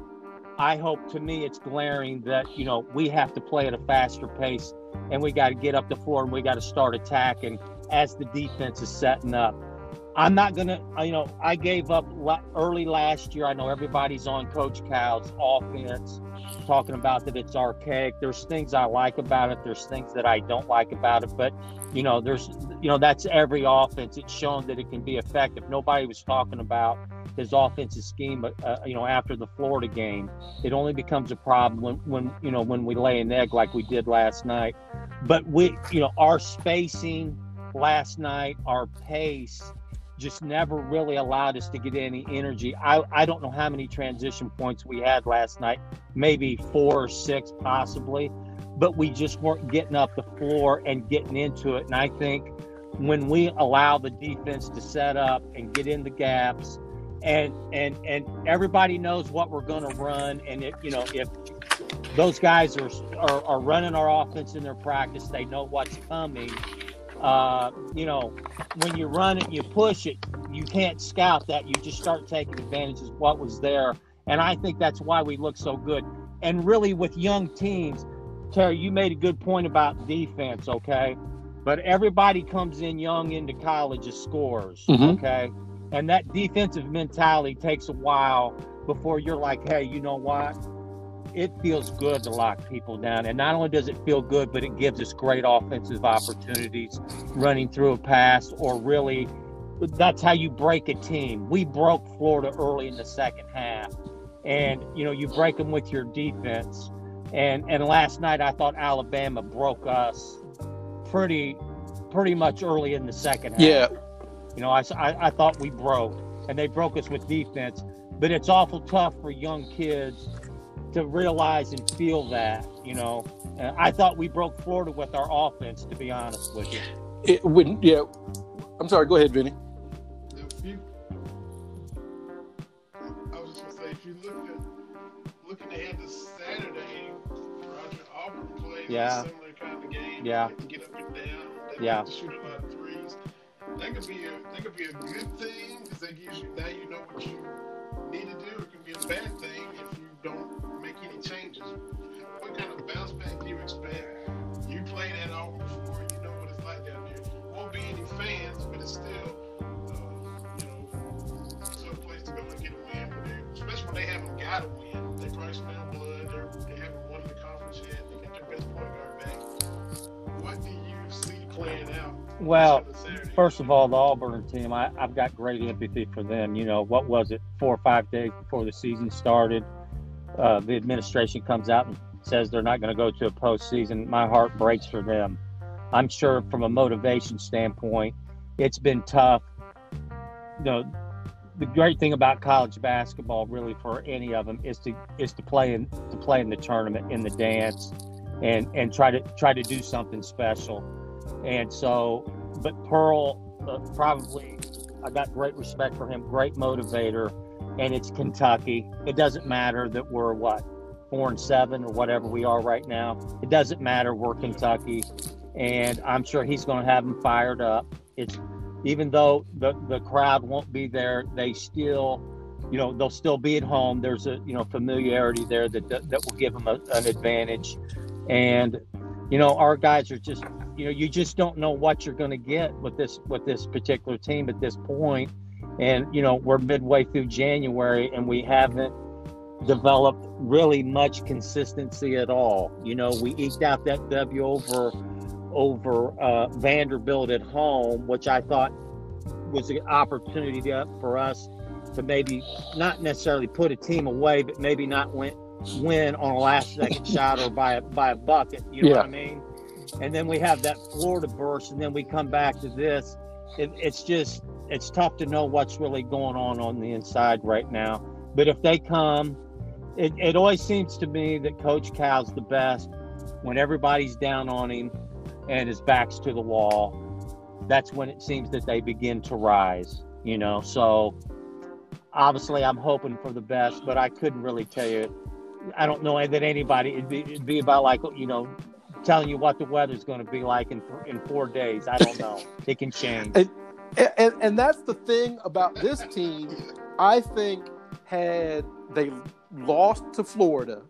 I hope to me it's glaring that, you know, we have to play at a faster pace and we got to get up the floor and we got to start attacking as the defense is setting up. I'm not going to, you know, I gave up early last year. I know everybody's on Coach Cal's offense, talking about that it's archaic. There's things I like about it, there's things that I don't like about it. But, you know, there's, you know, that's every offense. It's shown that it can be effective. Nobody was talking about his offensive scheme, uh, you know, after the Florida game. It only becomes a problem when, when, you know, when we lay an egg like we did last night. But we, you know, our spacing last night, our pace, just never really allowed us to get any energy. I, I don't know how many transition points we had last night, maybe four or six possibly, but we just weren't getting up the floor and getting into it. And I think when we allow the defense to set up and get in the gaps and and and everybody knows what we're going to run and it you know if those guys are, are, are running our offense in their practice they know what's coming uh, you know, when you run it, you push it, you can't scout that. You just start taking advantage of what was there. And I think that's why we look so good. And really, with young teams, Terry, you made a good point about defense, okay? But everybody comes in young into college as scorers, mm-hmm. okay? And that defensive mentality takes a while before you're like, hey, you know what? It feels good to lock people down. And not only does it feel good, but it gives us great offensive opportunities running through a pass or really that's how you break a team. We broke Florida early in the second half. And you know, you break them with your defense. And and last night I thought Alabama broke us pretty pretty much early in the second half. Yeah. You know, I, I, I thought we broke and they broke us with defense. But it's awful tough for young kids to realize and feel that, you know. And I thought we broke Florida with our offense, to be honest with you. It wouldn't, yeah. I'm sorry, go ahead, Vinny. If you, I was just gonna say, if you look at looking ahead to Saturday, Roger Auburn plays yeah. a similar kind of game. Yeah. get up and down. They yeah. shoot a lot of threes. That could be a that could be a good thing because that gives you now you know what you need to do. It could be a bad thing if you don't changes. What kind of bounce back do you expect? You played that all before, you know what it's like down there. Won't be any fans, but it's still, uh, you know, some place to go and get a win. especially when they haven't got a win. They probably smell blood. They're, they haven't won the conference yet. They got their best point guard back. What do you see playing out? Well, first of all, the Auburn team, I, I've got great empathy for them. You know, what was it, four or five days before the season started? Uh, the administration comes out and says they're not going to go to a postseason, my heart breaks for them. I'm sure from a motivation standpoint, it's been tough. You know, the great thing about college basketball, really, for any of them, is to is to play in to play in the tournament, in the dance, and and try to try to do something special. And so, but Pearl uh, probably, I got great respect for him, great motivator and it's Kentucky. It doesn't matter that we're what four and seven or whatever we are right now. It doesn't matter. We're Kentucky, and I'm sure he's going to have them fired up. It's even though the the crowd won't be there, they still you know they'll still be at home. There's a you know familiarity there that that, that will give them a, an advantage, and you know our guys are just you know you just don't know what you're going to get with this with this particular team at this point, and you know we're midway through January and we haven't developed really much consistency at all. You know we eked out that W over over uh, Vanderbilt at home, which I thought was an opportunity to, for us to maybe not necessarily put a team away, but maybe not win win on a last second shot or by a, by a bucket. You know Yeah. what I mean? And then we have that Florida burst, and then we come back to this. It, it's just it's tough to know what's really going on on the inside right now. But if they come, it, it always seems to me that Coach Cal's the best when everybody's down on him and his back's to the wall. That's when it seems that they begin to rise. You know, so obviously I'm hoping for the best, but I couldn't really tell you. I don't know that anybody. It'd be, it'd be about like you know, telling you what the weather's going to be like in in four days. I don't know. It can change. And, and and that's the thing about this team. I think had they lost to Florida,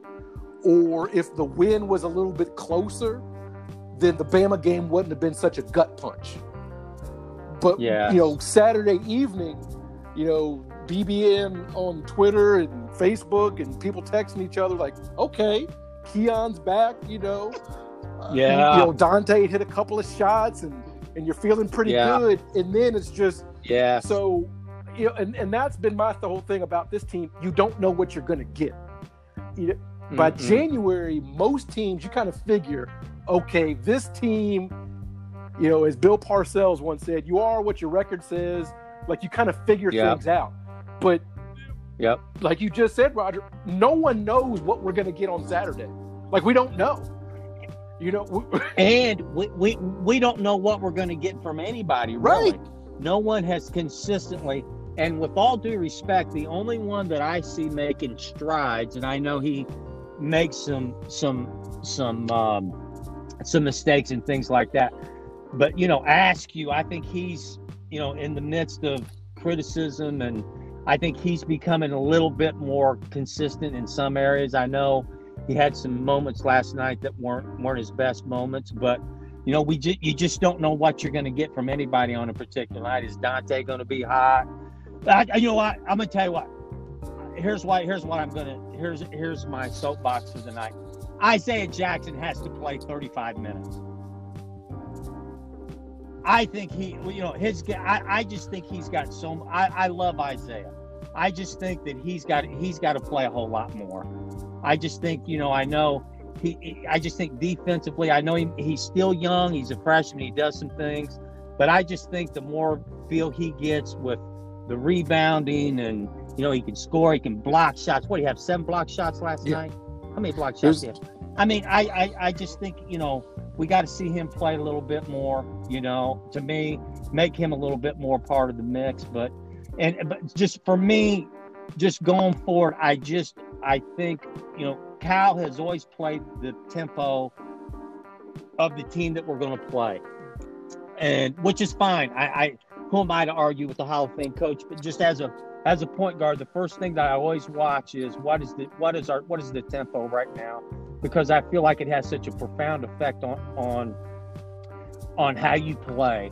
or if the win was a little bit closer, then the Bama game wouldn't have been such a gut punch. But Yeah. you know, Saturday evening, you know, BBN on Twitter and Facebook and people texting each other like, okay, Keion's back, you know. Uh, Yeah. You know, Dontaie hit a couple of shots and and you're feeling pretty Yeah. good. And then it's just Yeah. so you know, and, and that's been my the whole thing about this team. You don't know what you're gonna get. You know, by Mm-mm. January, most teams you kind of figure, okay, this team, you know, as Bill Parcells once said, you are what your record says. Like you kind of figure Yep. things out. But Yep. like you just said, Roger, no one knows what we're gonna get on Saturday. Like we don't know. You know, we- And we, we we don't know what we're going to get from anybody. Really. Right. No one has consistently. And with all due respect, the only one that I see making strides, and I know he makes some some some um, some mistakes and things like that. But you know, Askew, I think he's you know in the midst of criticism, and I think he's becoming a little bit more consistent in some areas. I know he had some moments last night that weren't weren't his best moments, but you know, we ju- you just don't know what you're going to get from anybody on a particular night. Is Dontaie going to be hot? I- you know what? I'm going to tell you what. Here's why. Here's what I'm going to. Here's here's my soapbox for the night. Isaiah Jackson has to play 35 minutes. I think he, you know, his. I, I just think he's got so. I, I love Isaiah. I just think that he's got he's got to play a whole lot more. I just think you know I know he, he- I just think defensively, I know he, he's still young. He's a freshman. He does some things, but I just think the more feel he gets with the rebounding and you know he can score, he can block shots. What do you have? Seven block shots last Yeah. night. How many block shots? do you have? I mean, I, I I just think you know we got to see him play a little bit more. You know, to me, make him a little bit more part of the mix. But and but just for me, just going forward, I just I think you know Cal has always played the tempo of the team that we're going to play, and which is fine. I, I who am I to argue with the Hall of Fame coach? But just as a as a point guard, the first thing that I always watch is what is the what is our what is the tempo right now, because I feel like it has such a profound effect on on on how you play,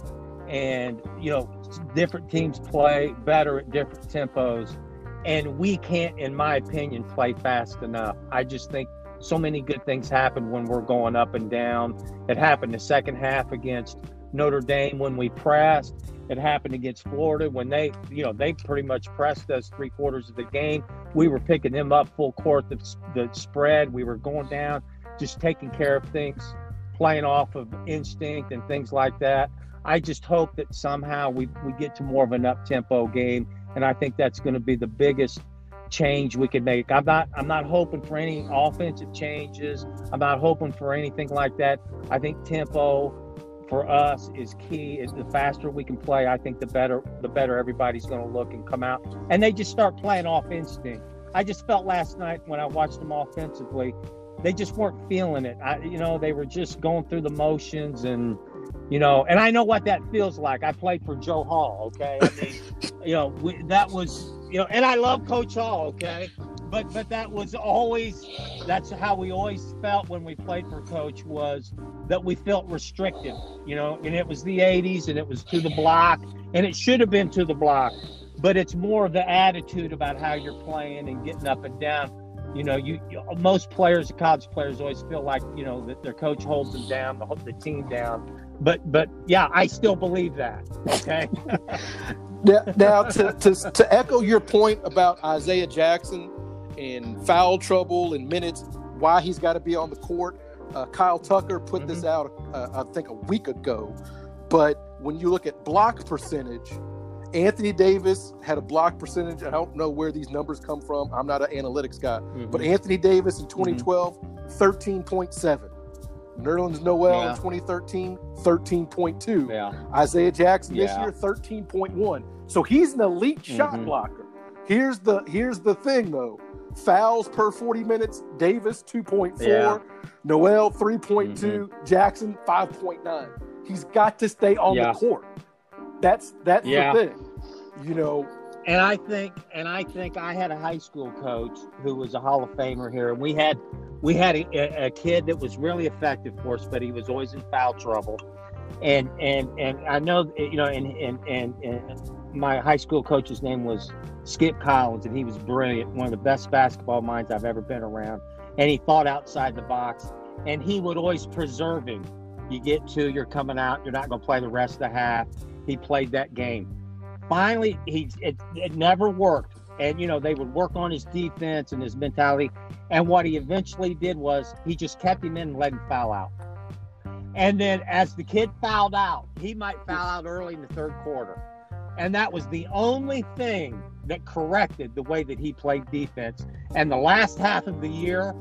and you know different teams play better at different tempos and we can't, in my opinion, play fast enough. I just think so many good things happen when we're going up and down. It happened the second half against Notre Dame when we pressed. It happened against Florida when they, you know, they pretty much pressed us three quarters of the game. We were picking them up full court, the, the spread. We were going down, just taking care of things, playing off of instinct and things like that. I just hope that somehow we, we get to more of an up tempo game and I think that's going to be the biggest change we can make. I'm not I'm not hoping for any offensive changes. I'm not hoping for anything like that. I think tempo for us is key. Is the faster we can play, I think the better the better everybody's going to look and come out. And they just start playing off instinct. I just felt last night when I watched them offensively, they just weren't feeling it. I, you know, they were just going through the motions and you know, and I know what that feels like. I played for Joe Hall, okay? I mean, you know, we, that was you know, and I love Coach Hall, okay, but but that was always that's how we always felt when we played for Coach was that we felt restricted, you know, and it was the '80s and it was to the block, and it should have been to the block, but it's more of the attitude about how you're playing and getting up and down. You know, you, you most players, college players, always feel like you know that their coach holds them down, the, the team down. But but yeah, I still believe that. Okay. now, now to, to to echo your point about Isaiah Jackson and foul trouble and minutes, why he's got to be on the court. Uh, Kyle Tucker put mm-hmm. this out, uh, I think, a week ago. But when you look at block percentage, Anthony Davis had a block percentage. I don't know where these numbers come from. I'm not an analytics guy. Mm-hmm. But Anthony Davis in 2012, mm-hmm. 13.7. Nerlens Noel yeah. in 2013, 13.2. Yeah. Isaiah Jackson yeah. this year, 13.1. So he's an elite shot mm-hmm. blocker. Here's the here's the thing though. Fouls per 40 minutes, Davis 2.4, yeah. Noel 3.2, mm-hmm. Jackson 5.9. He's got to stay on yeah. the court. That's that's yeah. the thing. You know, and I think and I think I had a high school coach who was a Hall of Famer here, and we had we had a, a, kid that was really effective for us, but he was always in foul trouble. And and and I know you know, and and and, and my high school coach's name was Skip Collins, and he was brilliant, one of the best basketball minds I've ever been around. And he thought outside the box, and he would always preserve him. You get to, you're coming out, you're not going to play the rest of the half. He played that game. Finally, he it, it never worked, and you know they would work on his defense and his mentality. And what he eventually did was he just kept him in and let him foul out. And then as the kid fouled out, he might foul out early in the third quarter. And that was the only thing that corrected the way that he played defense. And the last half of the year,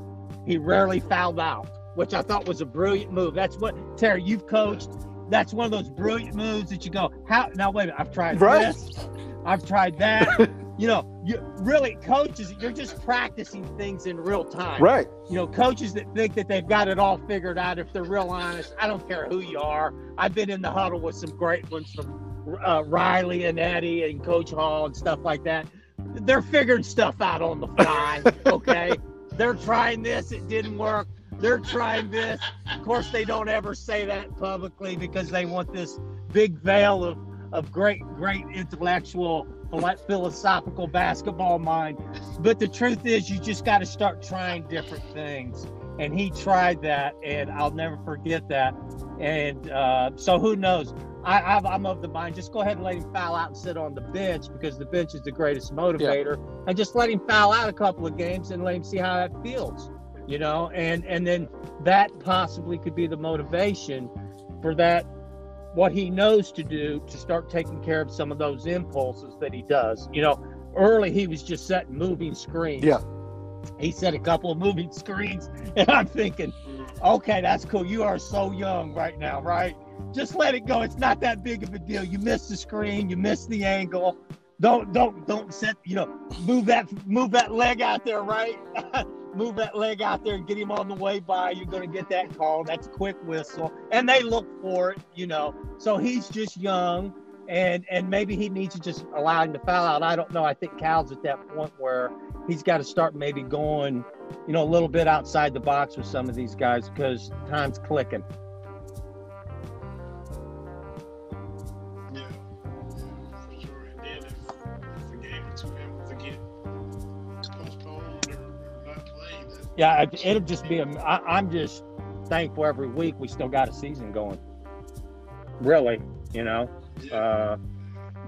he rarely fouled out, which I thought was a brilliant move. That's what Terry, you've coached. That's one of those brilliant moves that you go, how now wait a minute, I've tried right. this, I've tried that. you know, you really coaches, you're just practicing things in real time. Right. You know, coaches that think that they've got it all figured out, if they're real honest, I don't care who you are. I've been in the huddle with some great ones from uh, Riley and Eddie and Coach Hall and stuff like that. They're figuring stuff out on the fly. okay. they're trying this, it didn't work. They're trying this. Of course, they don't ever say that publicly because they want this big veil of, of great, great intellectual philosophical basketball mind. But the truth is, you just got to start trying different things. And he tried that, and I'll never forget that. And uh, so, who knows? I, am of the mind just go ahead and let him foul out and sit on the bench because the bench is the greatest motivator, yeah. and just let him foul out a couple of games and let him see how that feels, you know. And and then that possibly could be the motivation for that what he knows to do to start taking care of some of those impulses that he does. You know, early he was just setting moving screens. Yeah. He set a couple of moving screens, and I'm thinking, okay, that's cool. You are so young right now, right? Just let it go. It's not that big of a deal. You missed the screen, you missed the angle. Don't don't don't set you know move that move that leg out there, right? move that leg out there and get him on the way by. You're going to get that call. That's a quick whistle. And they look for it, you know. So he's just young and and maybe he needs to just allow him to foul out. I don't know. I think Cal's at that point where he's got to start maybe going, you know, a little bit outside the box with some of these guys because time's clicking. Yeah, it'll just be. A, I, I'm just thankful every week we still got a season going. Really, you know. Uh,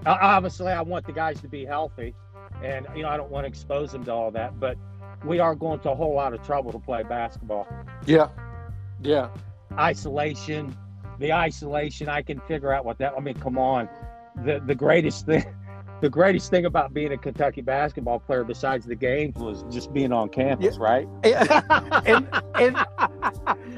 obviously, I want the guys to be healthy, and you know I don't want to expose them to all that. But we are going to a whole lot of trouble to play basketball. Yeah, yeah. Isolation, the isolation. I can figure out what that. I mean, come on. The the greatest thing the greatest thing about being a Kentucky basketball player, besides the games, was just being on campus, yeah. right? and, and,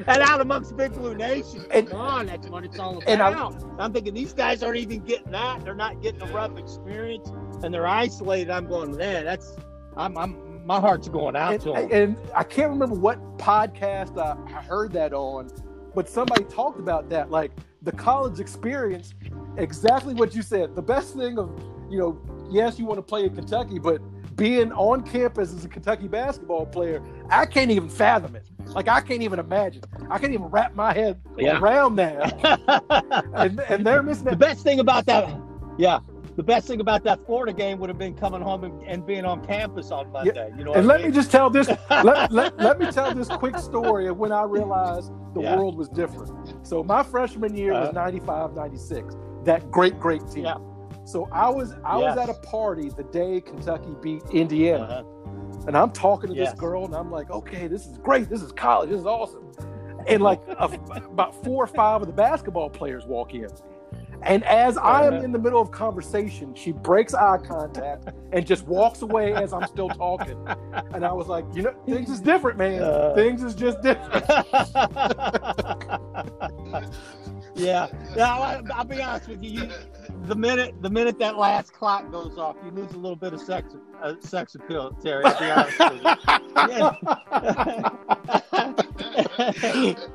and out amongst Big Blue Nation. And, Come on, that's what it's all about. I'm thinking these guys aren't even getting that. They're not getting a rough experience, and they're isolated. I'm going, man, that's I'm, I'm my heart's going out and, to them. And I can't remember what podcast I, I heard that on, but somebody talked about that, like the college experience. Exactly what you said. The best thing of you know, yes, you want to play in Kentucky, but being on campus as a Kentucky basketball player, I can't even fathom it. Like I can't even imagine. I can't even wrap my head Yeah. around that. and, and they're missing the best thing about that, yeah, the best thing about that Florida game would have been coming home and, and being on campus on Monday. You know, And let me just tell this. let, let, let me tell this quick story of when I realized the Yeah. world was different. So my freshman year was Uh-huh. 95, 96. That great, great team. So I was I was at a party the day Kentucky beat Indiana. Uh-huh. And I'm talking to Yes. this girl, and I'm like, okay, this is great. This is college. This is awesome. And like a, about four or five of the basketball players walk in. And as I am in the middle of conversation, she breaks eye contact and just walks away as I'm still talking. And I was like, you know, things is different, man. Uh. things is just different. yeah, yeah. I, I'll be honest with you. you. The minute the minute that last clock goes off, you lose a little bit of sex uh, sex appeal, Terry. I'll be honest with you.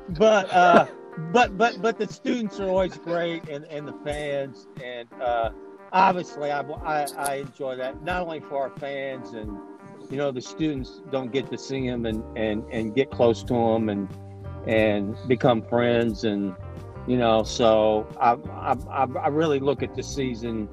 but uh, but but but the students are always great, and, and the fans, and uh, obviously I, I I enjoy that not only for our fans and you know the students don't get to see them and and and get close to them and and become friends and you know so I I, I really look at the season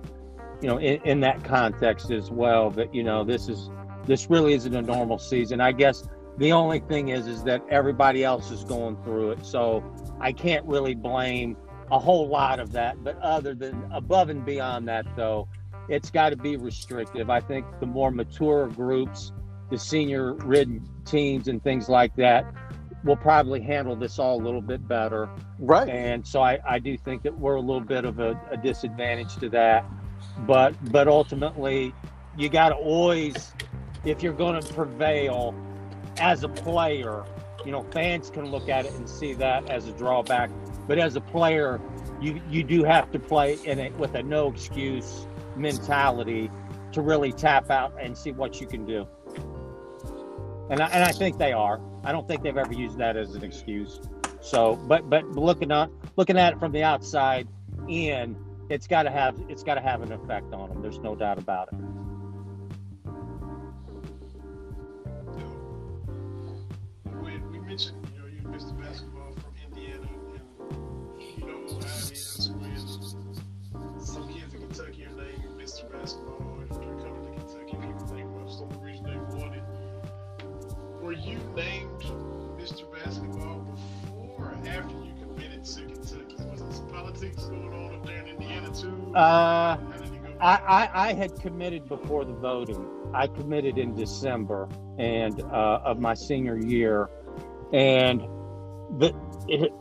you know in, in that context as well that you know this is this really isn't a normal season. I guess the only thing is is that everybody else is going through it so I can't really blame a whole lot of that but other than above and beyond that though it's got to be restrictive I think the more mature groups the senior ridden teams and things like that will probably handle this all a little bit better. right. And so I, I do think that we're a little bit of a, a disadvantage to that. But but ultimately you gotta always if you're gonna prevail as a player, you know, fans can look at it and see that as a drawback. But as a player, you you do have to play in it with a no excuse mentality to really tap out and see what you can do. And I, and I think they are. I don't think they've ever used that as an excuse. So, but but looking at looking at it from the outside in, it's got to have it's got to have an effect on them. There's no doubt about it. Mentioned, you know, you missed the basketball from Indiana, and you know how it is when some kids in Kentucky are named Mr. Basketball. If they're coming to Kentucky, people think, well, it's the reason they it. Were you named Mr. Basketball before or after you committed to Kentucky? Was there politics going on up there in Indiana too? Uh, how did it go? I, I, I had committed before the voting. I committed in December and uh, of my senior year, and the it,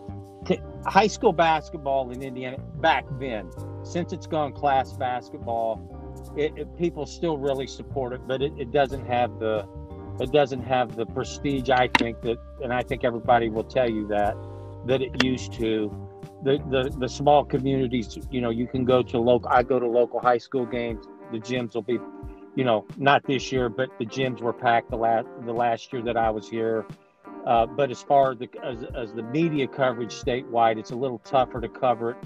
high school basketball in Indiana back then, since it's gone class basketball, it, it- people still really support it, but it, it doesn't have the it doesn't have the prestige I think that, and I think everybody will tell you that that it used to. The, the the small communities you know you can go to local i go to local high school games the gyms will be you know not this year but the gyms were packed the last the last year that i was here uh, but as far as the as, as the media coverage statewide it's a little tougher to cover it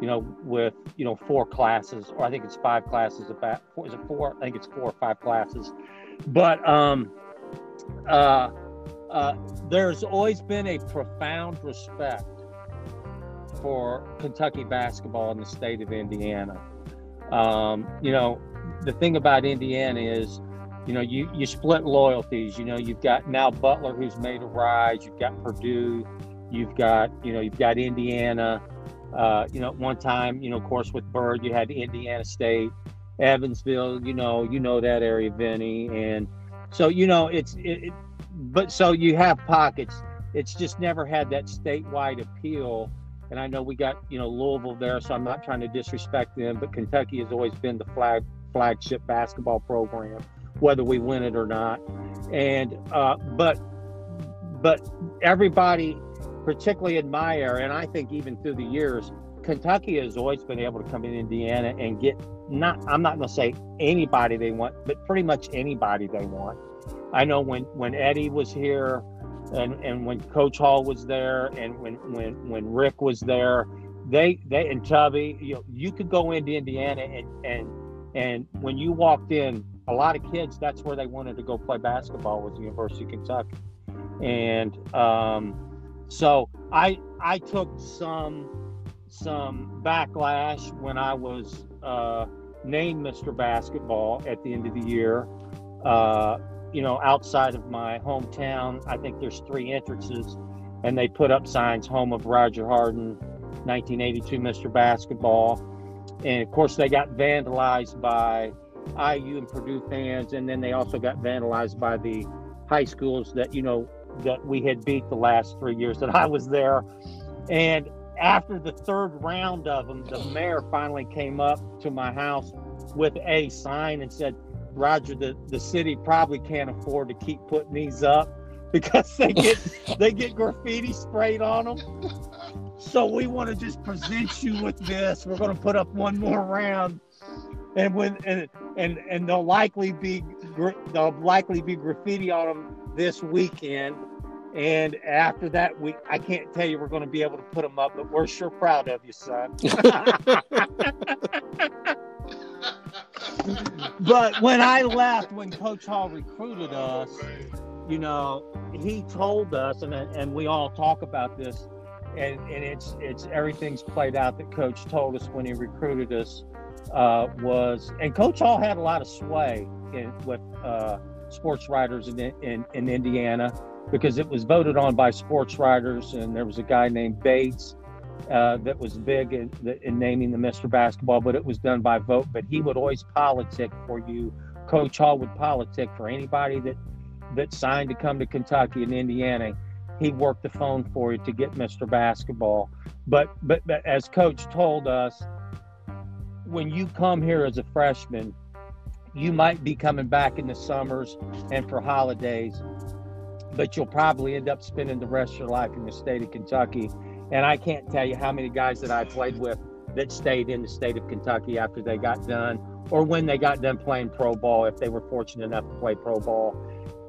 you know with you know four classes or i think it's five classes about is it four i think it's four or five classes but um uh uh there's always been a profound respect for Kentucky basketball in the state of Indiana. Um, you know, the thing about Indiana is, you know, you, you split loyalties. You know, you've got now Butler who's made a rise. You've got Purdue. You've got, you know, you've got Indiana. Uh, you know, one time, you know, of course, with Bird, you had Indiana State, Evansville. You know, you know that area, Vinny, and so you know it's it, it but so you have pockets. It's just never had that statewide appeal and I know we got you know Louisville there, so I'm not trying to disrespect them, but Kentucky has always been the flag flagship basketball program, whether we win it or not. And uh, but but everybody, particularly in my area, and I think even through the years, Kentucky has always been able to come in Indiana and get not I'm not going to say anybody they want, but pretty much anybody they want. I know when when Eddie was here and and when Coach Hall was there, and when when when Rick was there, they they and Tubby, you know, you could go into Indiana and and And when you walked in, a lot of kids, that's where they wanted to go play basketball was the University of Kentucky. And um, so I I took some some backlash when I was uh, named Mr. Basketball at the end of the year. Uh, you know, outside of my hometown, I think there's three entrances, and they put up signs: "Home of Roger Harden, 1982 Mr. Basketball," and of course they got vandalized by IU and Purdue fans, and then they also got vandalized by the high schools that you know that we had beat the last three years that I was there. And after the third round of them, the mayor finally came up to my house with a sign and said, Roger, the, the city probably can't afford to keep putting these up because they get they get graffiti sprayed on them. So we want to just present you with this. We're going to put up one more round, and when and and and they'll likely be they'll likely be graffiti on them this weekend. And after that, we I can't tell you we're going to be able to put them up, but we're sure proud of you, son. but when I left, when Coach Hall recruited oh, us, you know, he told us, and and we all talk about this, and, and it's it's everything's played out that Coach told us when he recruited us uh, was, and Coach Hall had a lot of sway in, with uh, sports writers in, in, in Indiana because it was voted on by sports writers, and there was a guy named Bates uh, that was big in, in, naming the Mr. Basketball, but it was done by vote. But he would always politic for you. Coach Hall would politic for anybody that that signed to come to Kentucky and Indiana. He worked the phone for you to get Mr. Basketball. But but, but as Coach told us, when you come here as a freshman, you might be coming back in the summers and for holidays, but you'll probably end up spending the rest of your life in the state of Kentucky. And I can't tell you how many guys that I played with that stayed in the state of Kentucky after they got done or when they got done playing pro ball, if they were fortunate enough to play pro ball.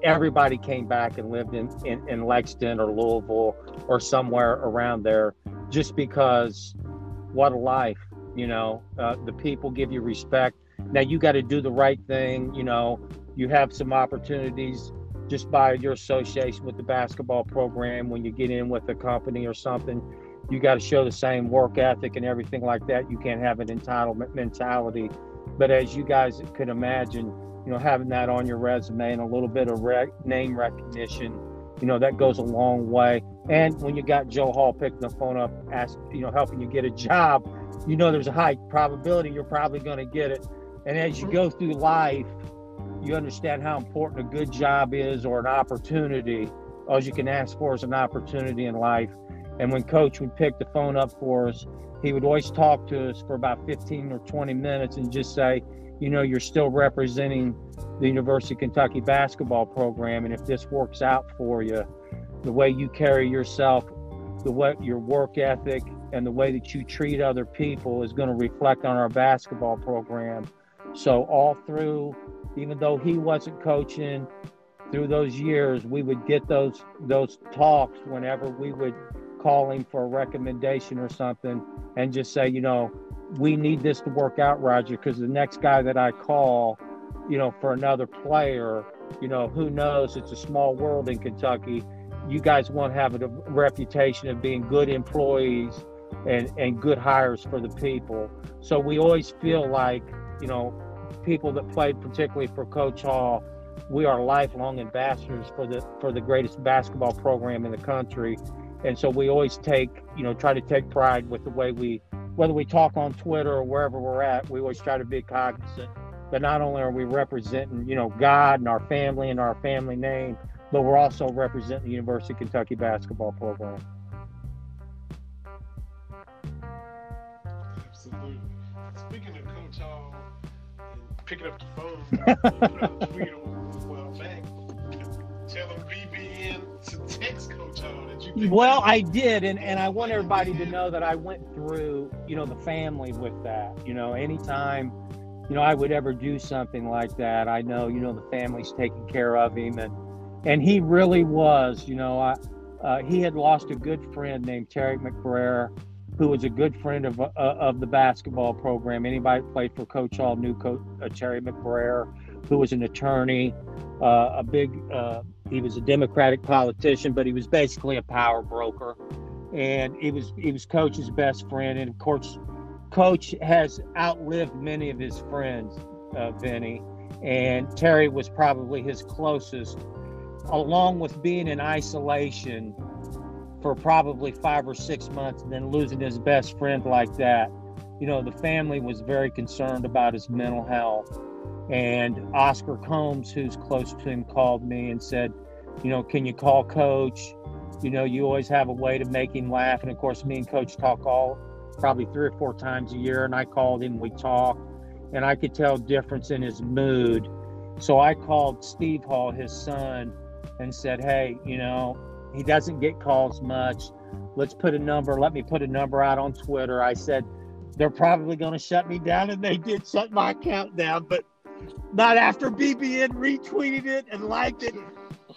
Everybody came back and lived in, in, in Lexington or Louisville or somewhere around there just because what a life, you know. Uh, the people give you respect now you got to do the right thing. You know, you have some opportunities just by your association with the basketball program when you get in with a company or something. You got to show the same work ethic and everything like that. You can't have an entitlement mentality. But as you guys could imagine, you know, having that on your resume and a little bit of rec- name recognition, you know, that goes a long way. And when you got Joe Hall picking the phone up, ask, you know, helping you get a job, you know, there's a high probability you're probably going to get it. And as you mm-hmm. go through life, you understand how important a good job is or an opportunity. All you can ask for is an opportunity in life. And when coach would pick the phone up for us, he would always talk to us for about 15 or 20 minutes and just say, you know, you're still representing the University of Kentucky basketball program. And if this works out for you, the way you carry yourself, the way your work ethic, and the way that you treat other people is going to reflect on our basketball program. So all through, even though he wasn't coaching, through those years, we would get those those talks whenever we would call him for a recommendation or something, and just say, you know, we need this to work out, Roger, because the next guy that I call, you know, for another player, you know, who knows? It's a small world in Kentucky. You guys want to have a reputation of being good employees and, and good hires for the people. So we always feel like, you know, people that played particularly for Coach Hall, we are lifelong ambassadors for the for the greatest basketball program in the country. And so we always take, you know, try to take pride with the way we whether we talk on Twitter or wherever we're at, we always try to be cognizant that not only are we representing, you know, God and our family and our family name, but we're also representing the University of Kentucky basketball program. Picking up the phone, put out a tweet while back, tell them BBN to text Coach Hall that you. Well, I did, and and I want everybody to know that I went through, you know, the family with that. You know, anytime, you know, I would ever do something like that, I know, you know, the family's taking care of him, and and he really was, you know, I. Uh, he had lost a good friend named Terry McBrayer who was a good friend of uh, of the basketball program. Anybody played for Coach Hall knew Coach uh, Terry McBrayer, who was an attorney, uh, a big. Uh, he was a Democratic politician, but he was basically a power broker, and he was he was Coach's best friend. And of course, Coach has outlived many of his friends, uh, Vinny, and Terry was probably his closest, along with being in isolation for probably five or six months and then losing his best friend like that. You know, the family was very concerned about his mental health. And Oscar Combs, who's close to him, called me and said, You know, can you call coach? You know, you always have a way to make him laugh. And of course, me and coach talk all probably three or four times a year. And I called him, we talked, and I could tell difference in his mood. So I called Steve Hall, his son, and said, Hey, you know, he doesn't get calls much. Let's put a number. Let me put a number out on Twitter. I said, they're probably going to shut me down. And they did shut my account down, but not after BBN retweeted it and liked it.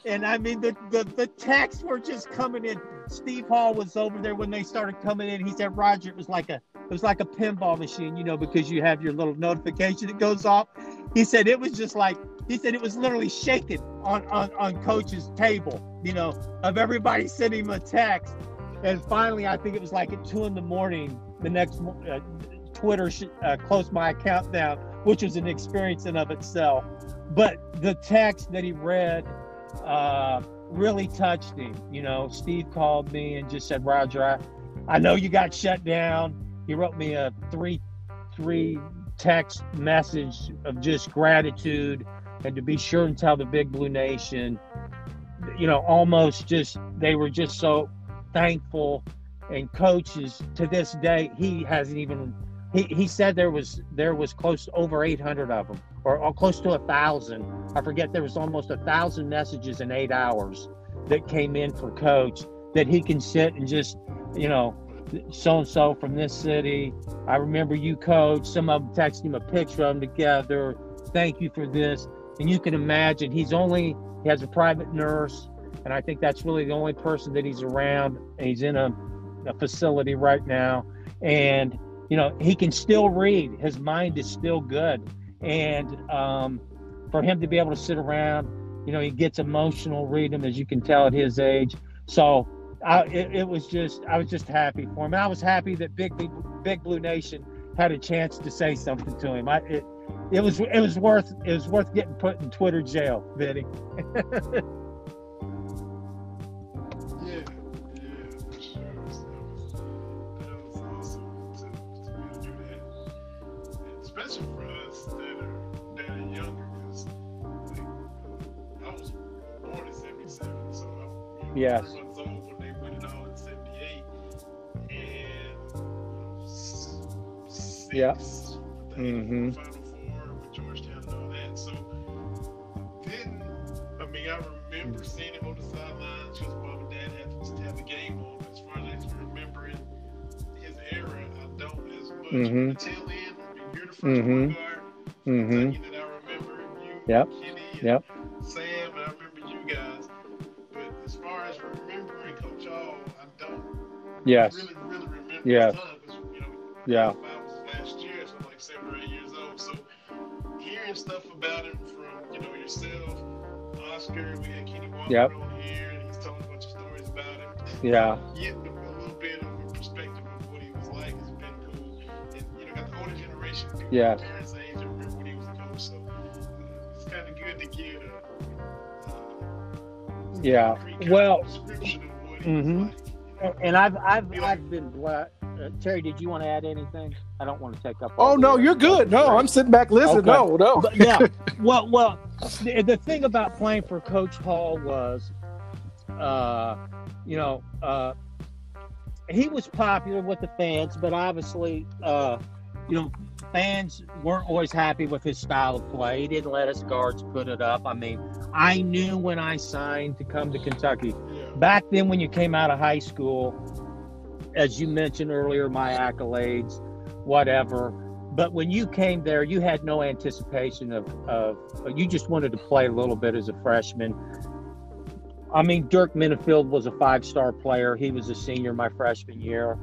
And I mean, the, the, the texts were just coming in. Steve Hall was over there when they started coming in. He said, Roger, it was like a, it was like a pinball machine, you know, because you have your little notification that goes off. He said it was just like he said it was literally shaking on, on, on coach's table, you know, of everybody sending him a text. And finally, I think it was like at two in the morning, the next uh, Twitter uh, closed my account down, which was an experience in of itself. But the text that he read uh, really touched him. You know, Steve called me and just said, Roger, I, I know you got shut down. He wrote me a three, three text message of just gratitude and to be sure and tell the Big Blue Nation, you know, almost just they were just so thankful. And coaches to this day, he hasn't even. He, he said there was there was close to over 800 of them, or, or close to a thousand. I forget there was almost a thousand messages in eight hours that came in for coach that he can sit and just, you know, so and so from this city. I remember you, coach. Some of them texted him a picture of them together. Thank you for this and you can imagine he's only he has a private nurse and i think that's really the only person that he's around he's in a, a facility right now and you know he can still read his mind is still good and um, for him to be able to sit around you know he gets emotional reading as you can tell at his age so I, it, it, was just i was just happy for him and i was happy that big big blue nation had a chance to say something to him I, it, it was it was worth it was worth getting put in Twitter jail, Vinny. yeah, yeah, sure. that was awesome to, to be able to do that, especially for us that are that are younger, because like, I was born in '77, so I'm you know, yes. Yeah. Mm-hmm. Final Four with Georgetown and all that. So then, I mean, I remember seeing him on the sidelines because mom and dad had to have the game on. As far as I remember in his era, I don't as much. Mhm. The tail end, I mean, you're the 1st Mhm. point guard. Mm-hmm. That I remember you, Yep. Kenny, and Yep. Sam, and I remember you guys. But as far as remembering Coach Hall, I don't Yes. really, really remember Yeah. time you know, Yeah. Yep. on here, and he's telling a bunch of stories about him. Yeah. Getting a little bit of a perspective of what he was like has been cool. And, you know, got the older generation, people Yes. my parents' age, and remember when he was a coach. So uh, it's kind of good to get a, uh, Yeah. Well, of description of what he Mhm. like. you know? and I've I've I've been blessed. Uh, Terry, did you want to add anything? I don't want to take up. all Oh no, you're good. No, I'm sitting back listening. Okay. No, no. But yeah, well, well, the, the thing about playing for Coach Hall was, uh, you know, uh, he was popular with the fans, but obviously, uh, you know, fans weren't always happy with his style of play. He didn't let us guards put it up. I mean, I knew when I signed to come to Kentucky. Back then, when you came out of high school, as you mentioned earlier, my accolades, whatever. But when you came there, you had no anticipation of, of you just wanted to play a little bit as a freshman. I mean, Dirk Minniefield was a five star player. He was a senior my freshman year.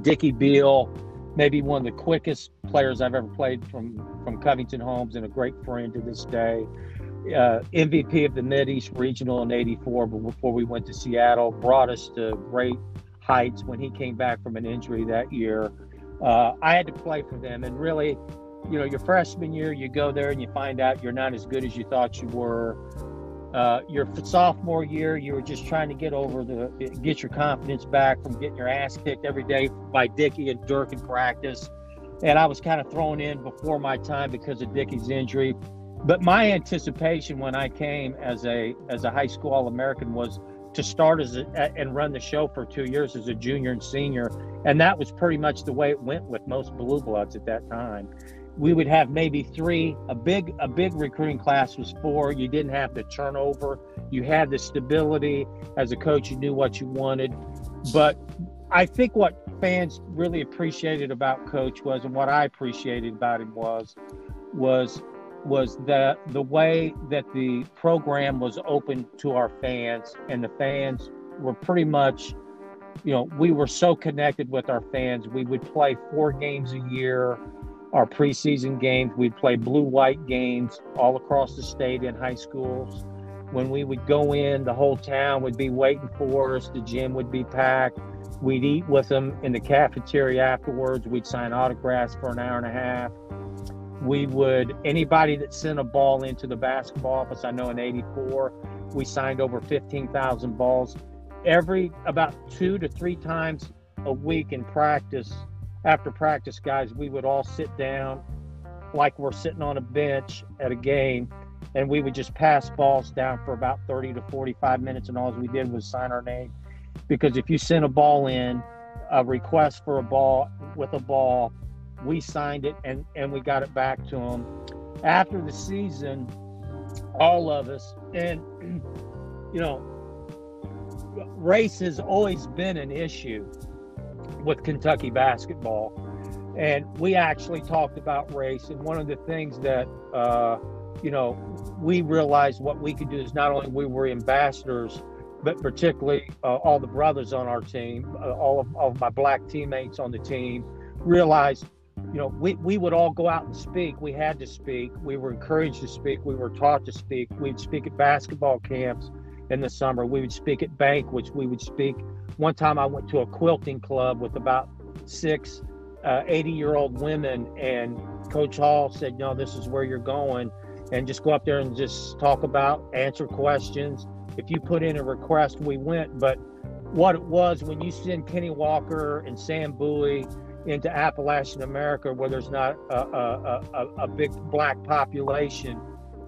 Dickie Beal, maybe one of the quickest players I've ever played from from Covington Holmes, and a great friend to this day. Uh, MVP of the Mid East Regional in '84, but before we went to Seattle, brought us to great heights when he came back from an injury that year. Uh, I had to play for them, and really, you know, your freshman year, you go there and you find out you're not as good as you thought you were. Uh, your sophomore year, you were just trying to get over the get your confidence back from getting your ass kicked every day by Dickie and Dirk in practice. And I was kind of thrown in before my time because of Dickie's injury. But my anticipation when I came as a as a high school All American was to start as a, and run the show for two years as a junior and senior, and that was pretty much the way it went with most blue bloods at that time. We would have maybe three a big a big recruiting class was four. You didn't have the turnover. You had the stability. As a coach you knew what you wanted. But i think what fans really appreciated about coach was and what i appreciated about him was was was the the way that the program was open to our fans and the fans were pretty much you know we were so connected with our fans we would play four games a year our preseason games. We'd play blue white games all across the state in high schools. When we would go in, the whole town would be waiting for us. The gym would be packed. We'd eat with them in the cafeteria afterwards. We'd sign autographs for an hour and a half. We would, anybody that sent a ball into the basketball office, I know in 84, we signed over 15,000 balls. Every about two to three times a week in practice, after practice, guys, we would all sit down like we're sitting on a bench at a game, and we would just pass balls down for about 30 to 45 minutes, and all we did was sign our name. Because if you sent a ball in, a request for a ball with a ball, we signed it and, and we got it back to them. After the season, all of us, and you know, race has always been an issue with Kentucky basketball. And we actually talked about race. And one of the things that, uh, you know, we realized what we could do is not only we were ambassadors, but particularly uh, all the brothers on our team, uh, all, of, all of my black teammates on the team realized, you know, we, we would all go out and speak. We had to speak. We were encouraged to speak. We were taught to speak. We'd speak at basketball camps in the summer. We would speak at banquets. We would speak one time I went to a quilting club with about six 80 uh, year old women, and Coach Hall said, No, this is where you're going. And just go up there and just talk about, answer questions. If you put in a request, we went. But what it was when you send Kenny Walker and Sam Bowie into Appalachian America, where there's not a, a, a, a big black population,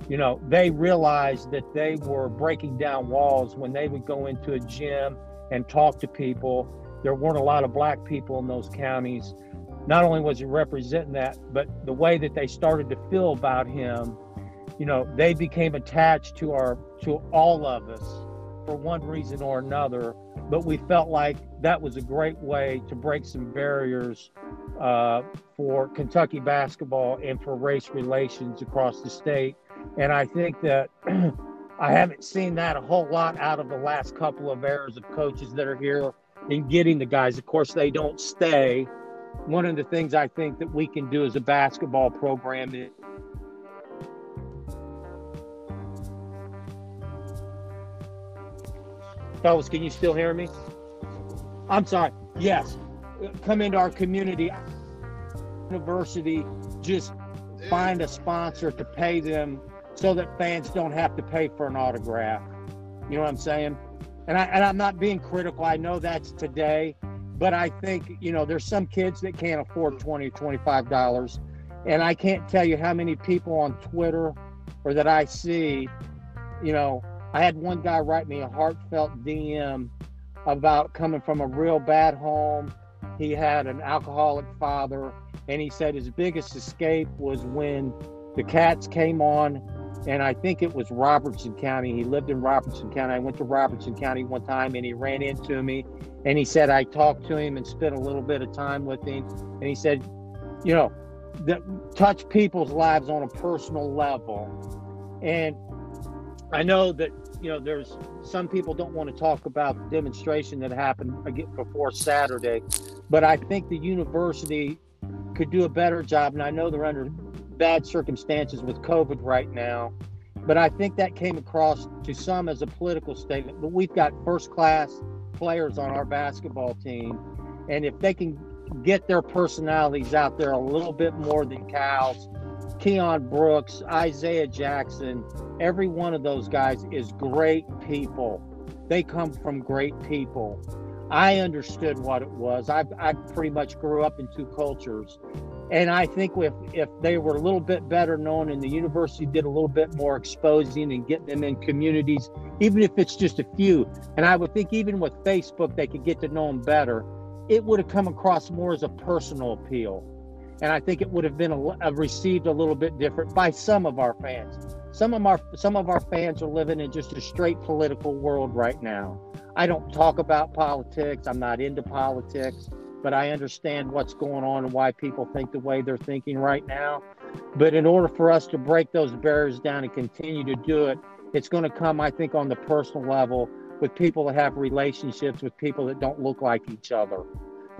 you know, they realized that they were breaking down walls when they would go into a gym and talk to people. There weren't a lot of black people in those counties. Not only was he representing that, but the way that they started to feel about him, you know, they became attached to our to all of us for one reason or another. But we felt like that was a great way to break some barriers uh, for Kentucky basketball and for race relations across the state. And I think that I haven't seen that a whole lot out of the last couple of eras of coaches that are here in getting the guys. Of course, they don't stay. One of the things I think that we can do as a basketball program is Fellas, can you still hear me? I'm sorry. Yes. Come into our community university, just find a sponsor to pay them so that fans don't have to pay for an autograph. You know what I'm saying? And, I, and I'm not being critical. I know that's today, but I think, you know, there's some kids that can't afford 20 or $25. And I can't tell you how many people on Twitter or that I see, you know, I had one guy write me a heartfelt DM about coming from a real bad home. He had an alcoholic father, and he said his biggest escape was when the cats came on and I think it was Robertson County. He lived in Robertson County. I went to Robertson County one time and he ran into me and he said I talked to him and spent a little bit of time with him and he said, you know, that touch people's lives on a personal level. And I know that you know there's some people don't want to talk about the demonstration that happened again before Saturday, but I think the university could do a better job. And I know they're under bad circumstances with COVID right now, but I think that came across to some as a political statement. But we've got first class players on our basketball team, and if they can get their personalities out there a little bit more than Cal's, Keion Brooks, Isaiah Jackson, every one of those guys is great people. They come from great people. I understood what it was. I, I pretty much grew up in two cultures. And I think if, if they were a little bit better known and the university did a little bit more exposing and getting them in communities, even if it's just a few, and I would think even with Facebook, they could get to know them better, it would have come across more as a personal appeal. And I think it would have been a, a received a little bit different by some of our fans. Some of our some of our fans are living in just a straight political world right now. I don't talk about politics. I'm not into politics, but I understand what's going on and why people think the way they're thinking right now. But in order for us to break those barriers down and continue to do it, it's going to come, I think, on the personal level with people that have relationships with people that don't look like each other.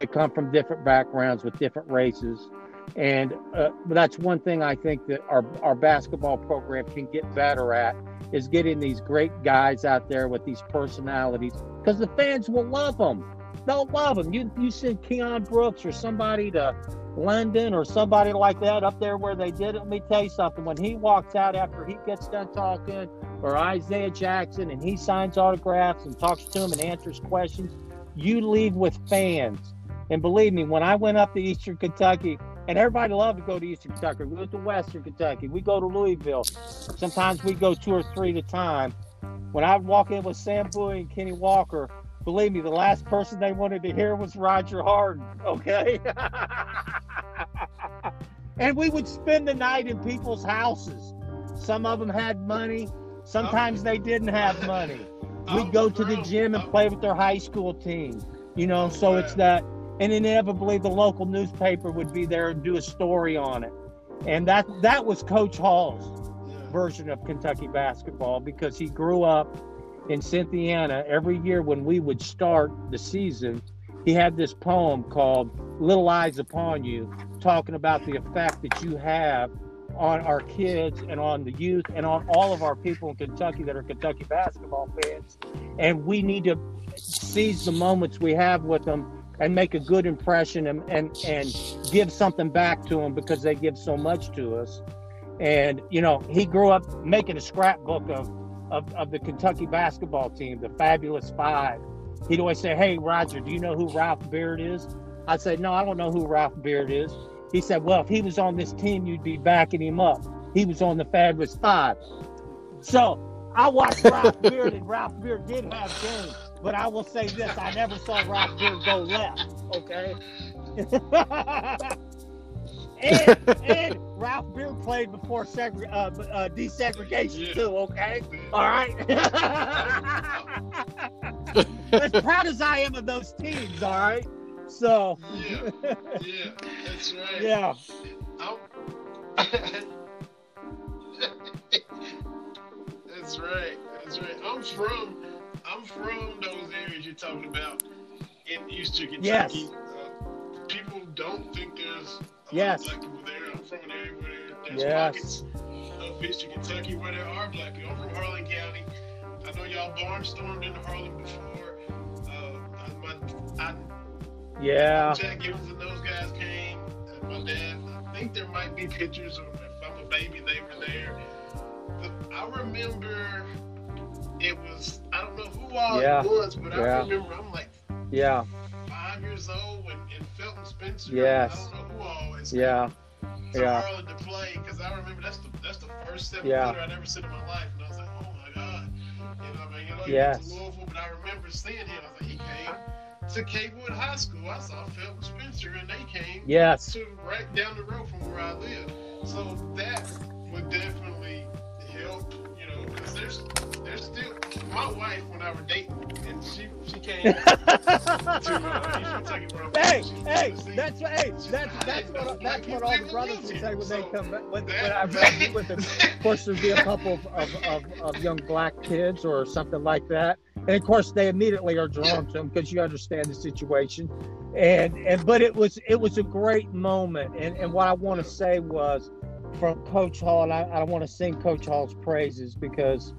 that come from different backgrounds with different races and uh, that's one thing I think that our, our basketball program can get better at is getting these great guys out there with these personalities because the fans will love them. They'll love them. You, you send Keion Brooks or somebody to London or somebody like that up there where they did it. Let me tell you something. When he walks out after he gets done talking, or Isaiah Jackson, and he signs autographs and talks to them and answers questions, you leave with fans. And believe me, when I went up to Eastern Kentucky, and everybody loved to go to Eastern Kentucky. We went to Western Kentucky. We go to Louisville. Sometimes we go two or three at a time. When I would walk in with Sam Bowie and Kenny Walker, believe me, the last person they wanted to hear was Roger Harden. Okay. and we would spend the night in people's houses. Some of them had money. Sometimes they didn't have money. We'd go to the gym and play with their high school team. You know, so it's that and inevitably the local newspaper would be there and do a story on it. And that that was Coach Hall's version of Kentucky basketball because he grew up in Cynthiana. Every year when we would start the season, he had this poem called Little Eyes Upon You, talking about the effect that you have on our kids and on the youth and on all of our people in Kentucky that are Kentucky basketball fans. And we need to seize the moments we have with them and make a good impression and, and, and give something back to them because they give so much to us. And, you know, he grew up making a scrapbook of, of, of the Kentucky basketball team, the Fabulous Five. He'd always say, Hey, Roger, do you know who Ralph Beard is? I'd say, No, I don't know who Ralph Beard is. He said, Well, if he was on this team, you'd be backing him up. He was on the Fabulous Five. So I watched Ralph Beard, and Ralph Beard did have games. But I will say this: I never saw Ralph Beard go left. Okay. and, and, Ralph Beard played before segre- uh, uh, desegregation yeah. too. Okay. All right. as proud as I am of those teams. All right. So. yeah. Yeah. That's right. Yeah. that's right. That's right. I'm from I'm from those areas you're talking about in Eastern Kentucky. Yes. Uh, people don't think there's a yes. lot of black people there. I'm from an area where there's yes. pockets of Eastern Kentucky where there are black people. I'm from Harlan County. I know y'all barnstormed into Harlan before. Uh, my, I, yeah. Jack Givens and those guys came. And my dad, I think there might be pictures of if I'm a baby, they were there. But I remember it was I don't know who all yeah. it was, but yeah. I remember I'm like yeah five years old when in Felton Spencer. Yes. I don't know who all is. Yeah. Yeah. To play because I remember that's the that's the first seven yeah. I'd ever seen in my life, and I was like, oh my god, you know, I mean, you know, yes. to Louisville, but I remember seeing him. I was like, he came to Cawood High School. I saw Felton Spencer, and they came yes to right down the road from where I live. So that would definitely help, because there's there's still my wife when I were dating, and she she came to uh, East Kentucky for a Hey, hey, that's what, hey, that's I that's what that's what all the brothers would say when they come back. When, that- when I run with them, of course, there'd be a couple of, of, of, of young black kids or something like that, and of course they immediately are drawn to them because you understand the situation, and and but it was it was a great moment, and and what I want to say was from Coach Hall, and I, I want to sing Coach Hall's praises because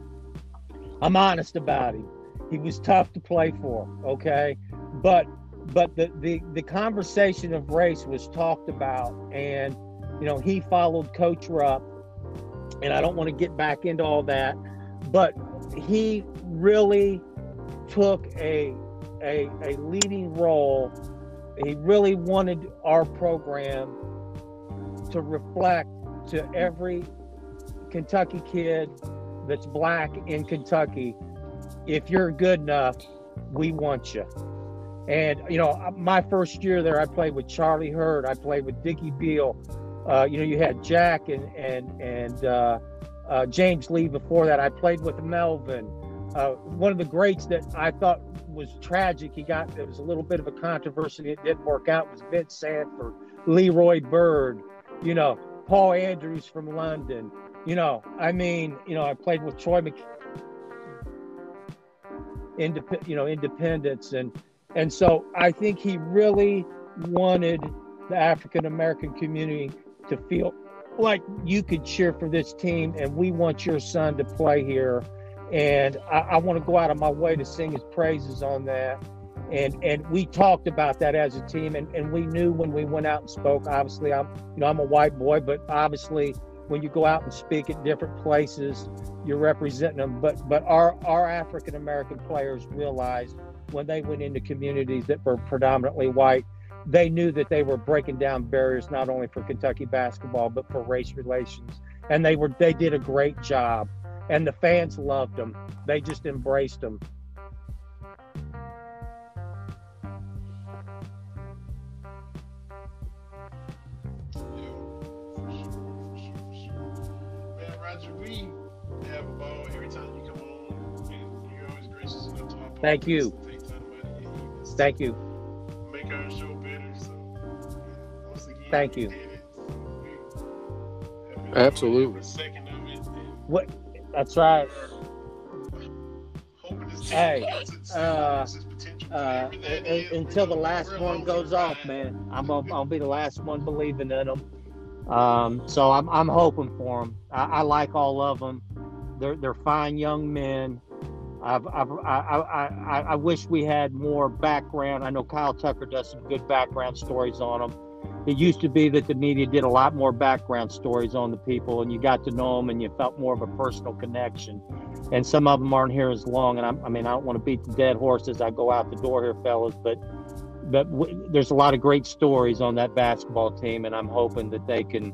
I'm honest about him. He was tough to play for, okay, but but the, the the conversation of race was talked about and you know he followed coach rupp and i don't want to get back into all that but he really took a a, a leading role he really wanted our program to reflect to every kentucky kid that's black in kentucky if you're good enough we want you and you know, my first year there, I played with Charlie Hurt. I played with Dickie Beal. Uh, you know, you had Jack and and and uh, uh, James Lee before that. I played with Melvin. Uh, one of the greats that I thought was tragic. He got there was a little bit of a controversy. It didn't work out. Was Vince Sanford, Leroy Byrd. You know, Paul Andrews from London. You know, I mean, you know, I played with Troy Mc. Indep- you know, Independence and and so I think he really wanted the African American community to feel like you could cheer for this team and we want your son to play here. And I, I want to go out of my way to sing his praises on that. And and we talked about that as a team and, and we knew when we went out and spoke, obviously I'm you know, I'm a white boy, but obviously when you go out and speak at different places, you're representing them. But but our, our African American players realized when they went into communities that were predominantly white, they knew that they were breaking down barriers not only for Kentucky basketball but for race relations, and they were they did a great job, and the fans loved them. They just embraced them. Evenings you. Thank you. Make our show better. So, once again, Thank you. it. We have been Absolutely. second of it. What? That's right. hoping this team Hey, uh, Uh, whatever that un- is, until the last one goes off, man. I'm gonna, I'll be the last one believing in them. Um, so I'm I'm hoping for them. I, I like all of them. They're they're fine young men. I've, I've, I, I, I, wish we had more background. I know Kyle Tucker does some good background stories on them. It used to be that the media did a lot more background stories on the people, and you got to know them, and you felt more of a personal connection. And some of them aren't here as long. And I'm, I mean, I don't want to beat the dead horse as I go out the door here, fellas, but but w- there's a lot of great stories on that basketball team, and I'm hoping that they can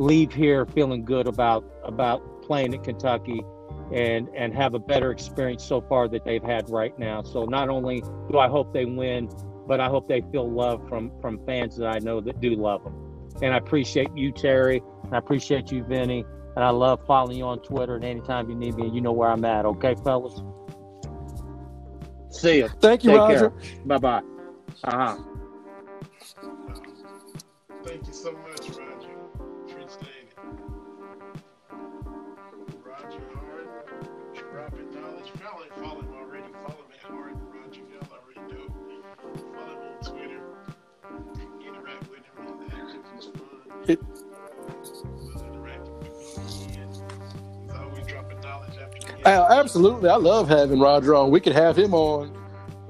leave here feeling good about about playing at Kentucky and and have a better experience so far that they've had right now. So not only do I hope they win, but I hope they feel love from from fans that I know that do love them. And I appreciate you, Terry. And I appreciate you, Vinny. And I love following you on Twitter. And anytime you need me, you know where I'm at. Okay, fellas. See you. Thank you, Take Roger. Bye bye. Uh huh. Thank you so much, Roger. Absolutely, I love having Roger on. We could have him on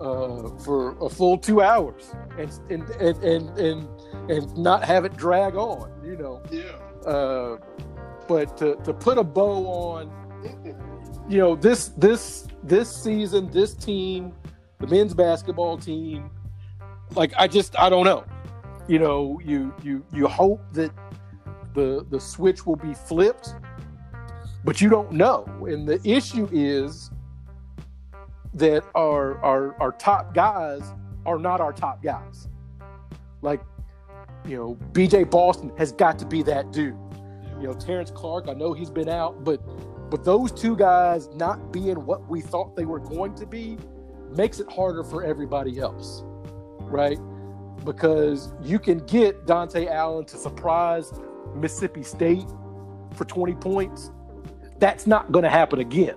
uh, for a full two hours and and and and and, and not have it drag on. You know, Yeah. uh, but to, to put a bow on, you know, this this this season, this team, the men's basketball team, like I just I don't know. You know, you you you hope that the the switch will be flipped, but you don't know. And the issue is that our our our top guys are not our top guys. Like, you know, BJ Boston has got to be that dude. You know, Terrence Clarke, I know he's been out, but But those two guys not being what we thought they were going to be makes it harder for everybody else, right? Because you can get Dontaie Allen to surprise Mississippi State for 20 points. That's not going to happen again.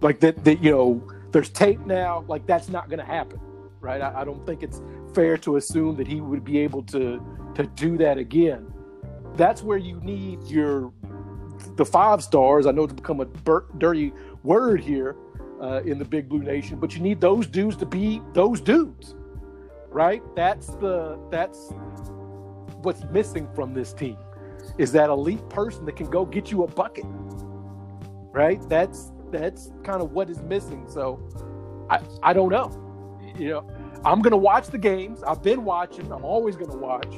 Like that, that, you know, there's tape now. Like that's not going to happen, right? I, I don't think it's fair to assume that he would be able to to do that again. That's where you need your the five stars. I know it's become a dirty word here uh, in the Big Blue Nation, but you need those dudes to be those dudes, right? That's the that's what's missing from this team is that elite person that can go get you a bucket, right? That's that's kind of what is missing. So I I don't know, you know. I'm gonna watch the games. I've been watching. I'm always gonna watch,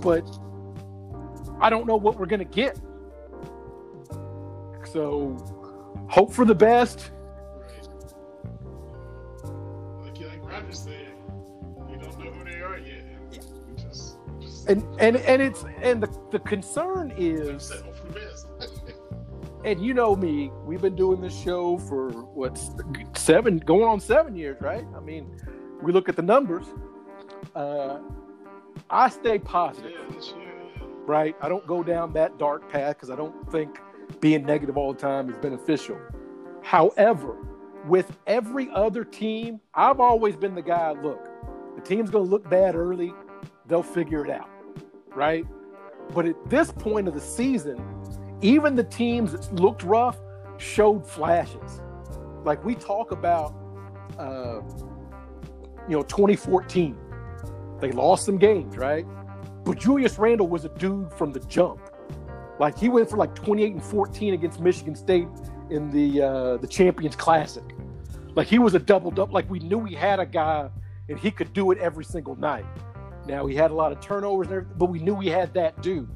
but I don't know what we're gonna get. So hope for the best. Like, like Roger said, we don't know who they are yet. just, just and and and it's and the the concern is. And you know me, we've been doing this show for what's seven, going on seven years, right? I mean, we look at the numbers. Uh, I stay positive, right? I don't go down that dark path because I don't think being negative all the time is beneficial. However, with every other team, I've always been the guy. Look, the team's going to look bad early; they'll figure it out, right? But at this point of the season, even the teams that looked rough showed flashes. Like we talk about. Uh, you know, 2014. They lost some games, right? But Julius Randle was a dude from the jump. Like he went for like 28 and 14 against Michigan State in the uh, the Champions Classic. Like he was a double double. Like we knew we had a guy and he could do it every single night. Now he had a lot of turnovers, and everything, but we knew we had that dude.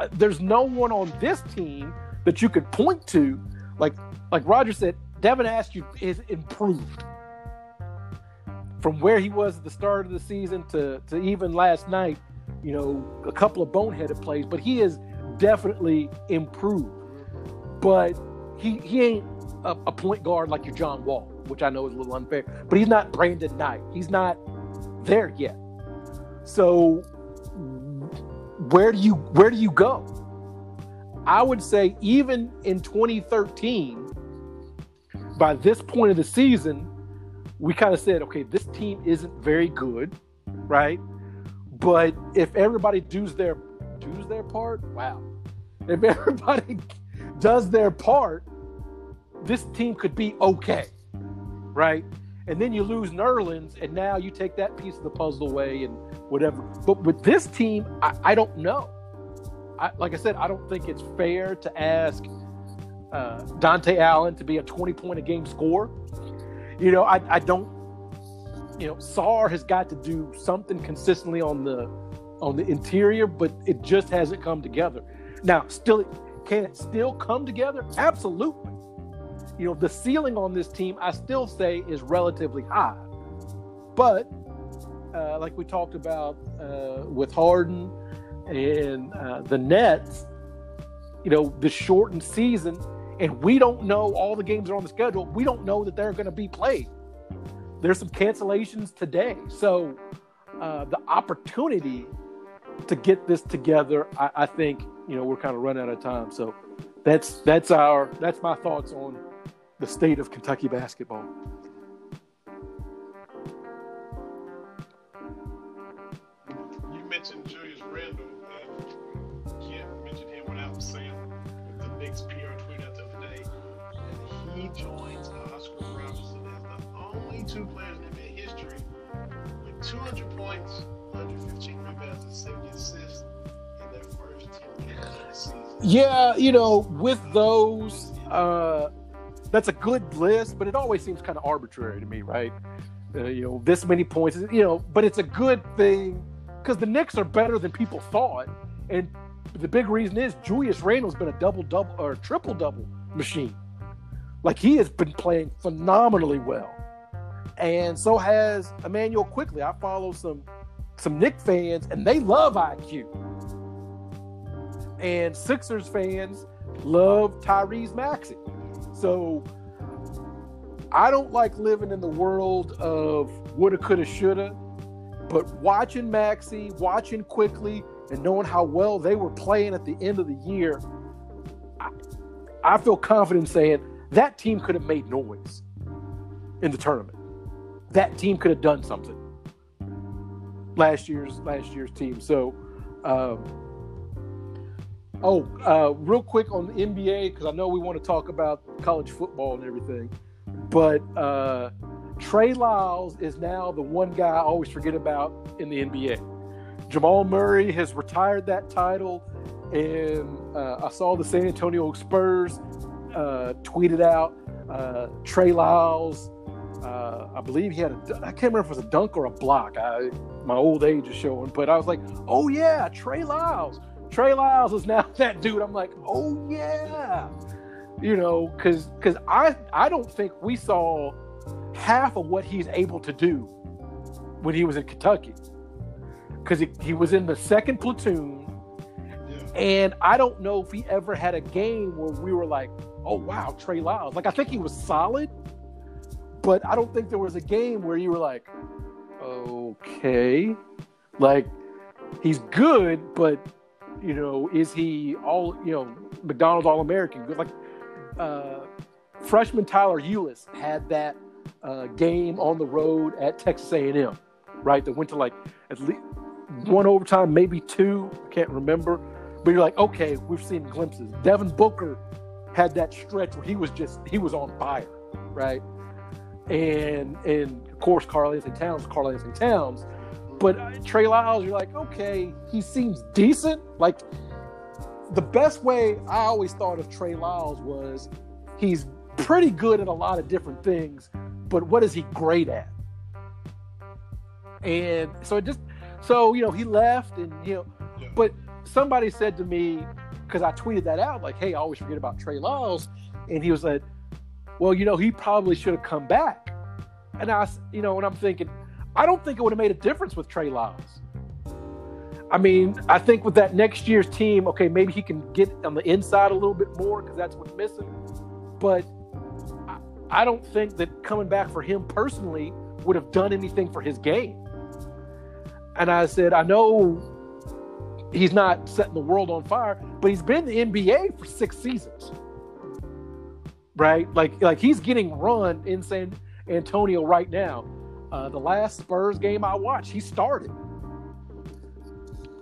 Uh, there's no one on this team that you could point to, like like Roger said. Devin Askew is improved from where he was at the start of the season to, to even last night, you know, a couple of boneheaded plays, but he is definitely improved. But he he ain't a, a, point guard like your John Wall, which I know is a little unfair, but he's not Brandon Knight. He's not there yet. So where do you where do you go? I would say even in 2013, by this point of the season, we kind of said, okay, this team isn't very good, right? But if everybody does their does their part, wow. If everybody does their part, this team could be okay, right? And then you lose Nerlens, and now you take that piece of the puzzle away and whatever. But with this team, I, I don't know. I, like I said, I don't think it's fair to ask uh, Dontaie Allen to be a 20 point a game scorer you know, I, I don't, you know, Sarr has got to do something consistently on the on the interior, but it just hasn't come together. Now, still, can it still come together? Absolutely. You know, the ceiling on this team, I still say, is relatively high. But uh, like we talked about uh, with Harden and uh, the Nets, you know, the shortened season and we don't know all the games are on the schedule. We don't know that they're going to be played. There's some cancellations today, so uh, the opportunity to get this together, I, I think you know we're kind of running out of time. So that's that's our that's my thoughts on the state of Kentucky basketball. Mentioned Julius Randle, and Ken mentioned him without saying the Knicks PR he joins Oscar Robertson as the only two players in NBA history with 200 points, 115 rebounds, and 70 assists in their first 10 games of the season. Yeah, you know, with those, uh, that's a good list, but it always seems kind of arbitrary to me, right? Uh, you know, this many points, you know, but it's a good thing because the Knicks are better than people thought. And the big reason is Julius Randle's been a double double or triple double machine. Like he has been playing phenomenally well. And so has Immanuel Quickley. I follow some some Knick fans and they love IQ. And Sixers fans, love Tyrese Maxey. So I don't like living in the world of woulda, coulda, shoulda. But watching Maxey, watching Quickley, and knowing how well they were playing at the end of the year, I, I feel confident saying that team could have made noise in the tournament. That team could have done something. Last year's last year's team. So, um, oh, uh, real quick on the NBA because I know we want to talk about college football and everything, but uh, Trey Lyles is now the one guy I always forget about in the NBA. Jamal Murray has retired that title, and uh, I saw the San Antonio Spurs uh, tweeted out uh, Trey Lyles. Uh, I believe he had a, I can't remember if it was a dunk or a block. I, my old age is showing, but I was like, oh yeah, Trey Lyles. Trey Lyles is now that dude. I'm like, oh yeah, you know, because because I I don't think we saw half of what he's able to do when he was in Kentucky. Because he, he was in the second platoon. Yeah. And I don't know if he ever had a game where we were like, oh, wow, Trey Lyles. Like, I think he was solid, but I don't think there was a game where you were like, okay. Like, he's good, but, you know, is he all, you know, McDonald's All American? Like, uh, freshman Tyler Ulis had that uh, game on the road at Texas A&M, right? That went to like at least one overtime, maybe two. I can't remember. But you're like, okay, we've seen glimpses. Devin Booker had that stretch where he was just he was on fire, right? And and of course, Karl-Anthony Towns, Karl-Anthony Towns. But uh, Trey Lyles, you're like, okay, he seems decent. Like the best way I always thought of Trey Lyles was he's pretty good at a lot of different things, but what is he great at? And so it just so you know he left and you know, Yeah. but somebody said to me because I tweeted that out like, hey, I always forget about Trey Lyles, and he was like, well, you know, he probably should have come back, and I, you know, and I'm thinking, I don't think it would have made a difference with Trey Lyles. I mean, I think with that next year's team, okay, maybe he can get on the inside a little bit more because that's what's missing. But I, don't think that coming back for him personally would have done anything for his game. And I said, I know he's not setting the world on fire, but he's been in the NBA for six seasons. Right? Like like he's getting run in San Antonio right now. Uh, the last Spurs game I watched, he started.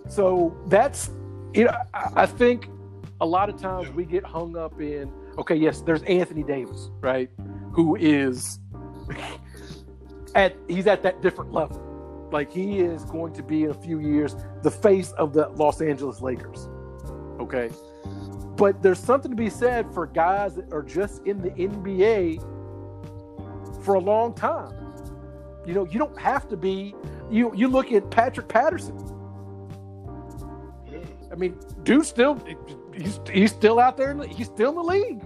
So that's you know, I, I think a lot of times we get hung up in okay, yes, there's Anthony Davis, right? Who is at he's at that different level. Like he is going to be in a few years the face of the Los Angeles Lakers. Okay. But there's something to be said for guys that are just in the NBA for a long time. You know, you don't have to be you you look at Patrick Patterson. I mean, dude still he's he's still out there, he's still in the league.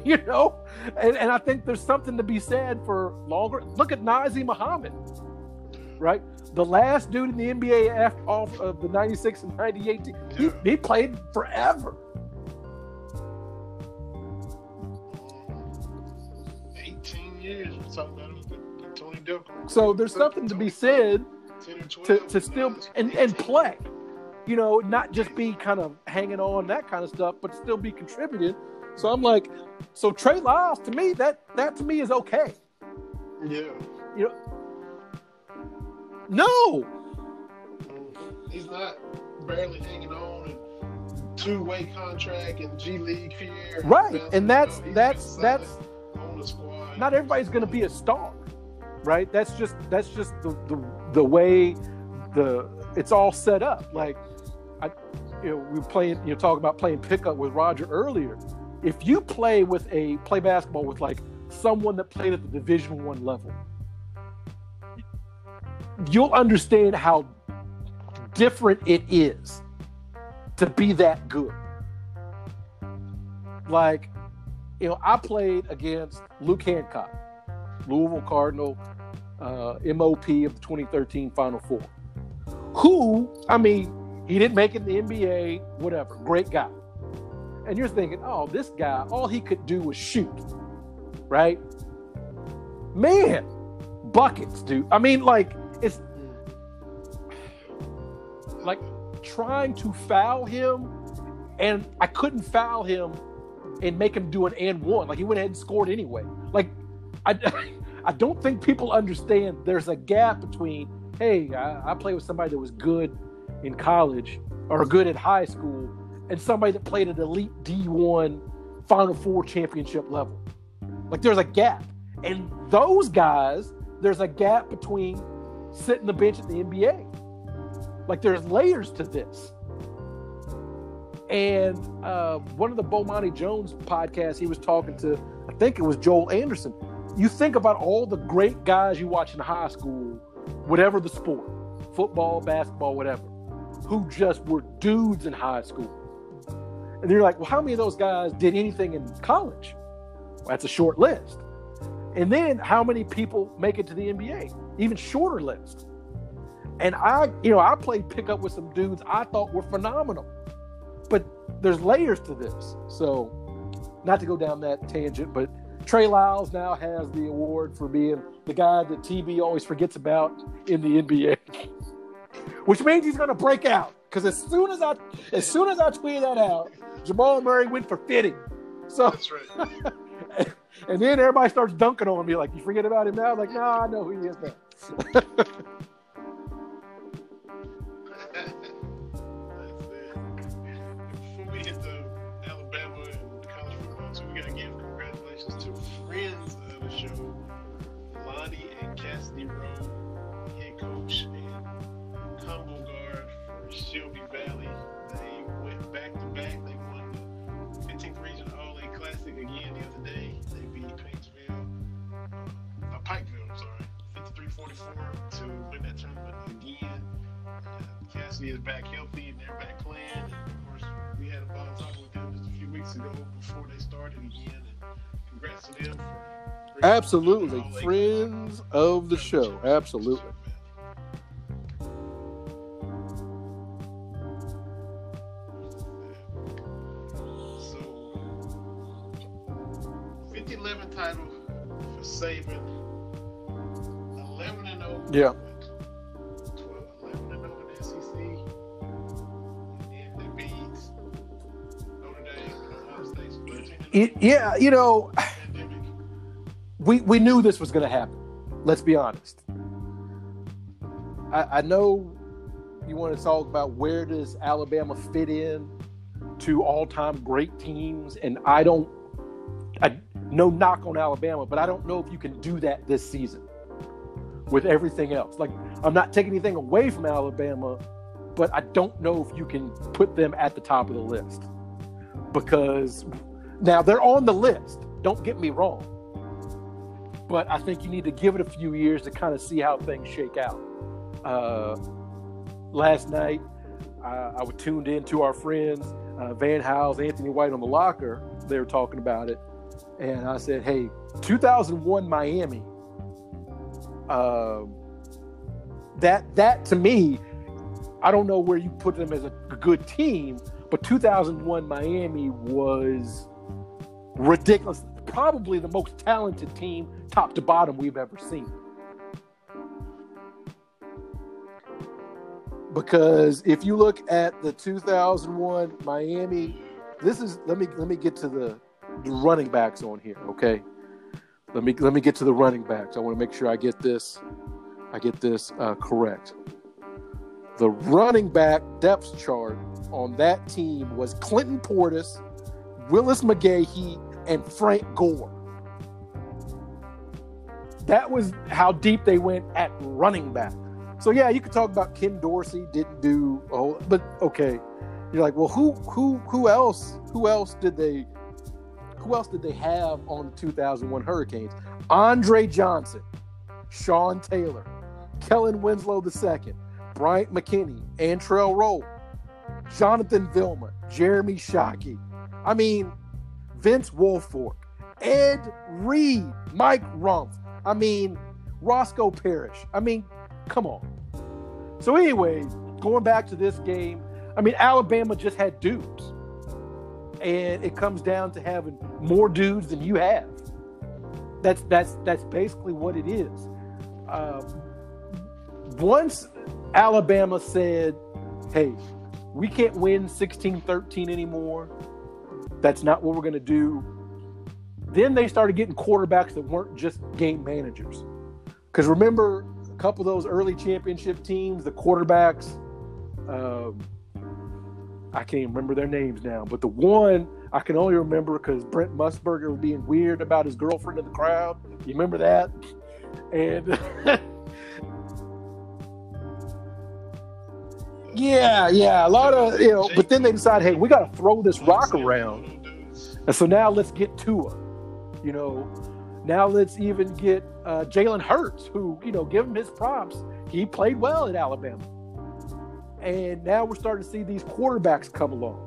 You know? And and I think there's something to be said for longer. Look at Nazr Mohammed. Right? The last dude in the NBA after off of the 96 and 98 he, he played forever. 18 years. We're talking about him, the, the Tony Delco. So there's something to be said 10 or 12, to, to still and, and play. You know, not just be kind of hanging on that kind of stuff, but still be contributing. So I'm like, so Trey Lyles to me, that that to me is okay. Yeah. You know, no, He's not barely hanging on and two way contract and G League here. right, and that's No, he's that's that's on the squad. not everybody's going to be a star, right? That's just that's just the the, the way the it's all set up. Like I, you know, we were playing, you know, talking about playing pickup with Roger earlier. If you play with a play basketball with like someone that played at the Division One level, you'll understand how different it is to be that good. Like, you know, I played against Luke Hancock, Louisville Cardinal, uh, MOP of the 2013 Final Four. Who, I mean, he didn't make it in the NBA, whatever, great guy. And you're thinking, oh, this guy, all he could do was shoot, right? Man, buckets, dude. I mean, like it's like trying to foul him, and I couldn't foul him and make him do an and one. Like he went ahead and scored anyway. Like I, I don't think people understand. There's a gap between hey, I, I played with somebody that was good in college or good at high school, and somebody that played at elite D1 Final Four championship level. Like there's a gap. And those guys, there's a gap between sitting the bench at the NBA. Like there's layers to this. And uh, one of the Bomani Jones podcasts, he was talking to, I think it was Joel Anderson. You think about all the great guys you watch in high school, whatever the sport, football, basketball, whatever, who just were dudes in high school. And you're like, well, how many of those guys did anything in college? Well, that's a short list. And then how many people make it to the NBA? Even shorter list. And I, you know, I played pickup with some dudes I thought were phenomenal. But there's layers to this. So, not to go down that tangent, but Trey Lyles now has the award for being the guy that TB always forgets about in the NBA, which means he's going to break out. Because as soon as I, as soon as I tweeted that out, Jamal Murray went for fifty. So That's right. and then everybody starts dunking on me like, "You forget about him now?" I'm like, no, I know who he is now. Before we hit the Alabama and college football, so we gotta give congratulations to friends of the show, Lonnie and Cassidy Rowe, Shelby Valley. They went back to back. They won the 15th Region All A Classic again the other day. They beat Paintsville, uh, Pikeville, I'm sorry, 53-44 to win that tournament again. Uh, Cassidy is back healthy and they're back playing. And of course, we had a ball talking with them just a few weeks ago before they started again. And congrats to them. For Absolutely, friends of the show. Absolutely. 11 title for Saban. 11 and 0. Yeah. 12, 11 and 0 in the SEC. And then they beat Notre Dame and Ohio State. So 13 and It, yeah, you know, pandemic. we we knew this was going to happen. Let's be honest. I, I know you want to talk about where does Alabama fit in to all-time great teams, and I don't. I no knock on Alabama, but I don't know if you can do that this season with everything else. Like I'm not taking anything away from Alabama, but I don't know if you can put them at the top of the list because now they're on the list. Don't get me wrong but I think you need to give it a few years to kind of see how things shake out. Uh, last night, uh, I was tuned in to our friends uh, Van Howes, Anthony White on the locker. They were talking about it, and I said, "Hey, 2001 Miami. Um, that that to me, I don't know where you put them as a, good team, but 2001 Miami was ridiculous. Probably the most talented team, top to bottom, we've ever seen. Because if you look at the 2001 Miami, this is let me let me get to the running backs on here, okay? Let me let me get to the running backs. I want to make sure I get this I get this uh, correct. The running back depth chart on that team was Clinton Portis, Willis McGahee, and Frank Gore. That was how deep they went at running back. So yeah, you could talk about Ken Dorsey didn't do whole, but okay. You're like, well, who who who else who else did they who else did they have on the 2001 Hurricanes? Andre Johnson, Sean Taylor, Kellen Winslow II, Bryant McKinnie, Antrel Rolle, Jonathan Vilma, Jeremy Shockey. I mean, Vince Wilfork, Ed Reed, Mike Rumph. I mean, Roscoe Parrish. I mean, come on. So anyways, going back to this game, I mean, Alabama just had dudes. And it comes down to having more dudes than you have. That's that's that's basically what it is. Um, once Alabama said, "Hey, we can't win 16-13 anymore. That's not what we're going to do." Then they started getting quarterbacks that weren't just game managers. Because remember, a couple of those early championship teams, the quarterbacks. Um, I can't remember their names now, but the one I can only remember because Brent Musburger was being weird about his girlfriend in the crowd. You remember that? And yeah, yeah, a lot of you know. But then they decide, hey, we got to throw this rock around, and so now let's get Tua. You know, now let's even get uh, Jalen Hurts, who you know, give him his props. He played well at Alabama. And now we're starting to see these quarterbacks come along.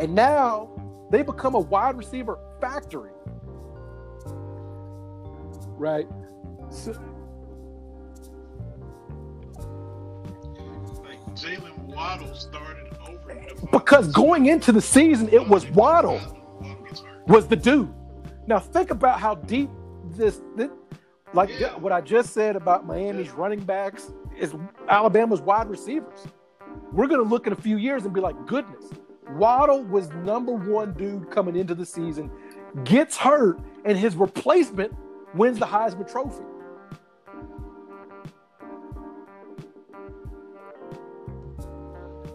And now they become a wide receiver factory. Right? So, Like Jaylen Waddle started over. because going into the season, it was Waddle was the dude. Now think about how deep this, this like Yeah. what I just said about Miami's running backs is Alabama's wide receivers. We're going to look in a few years and be like, goodness, Waddle was number one dude coming into the season, gets hurt, and his replacement wins the Heisman Trophy.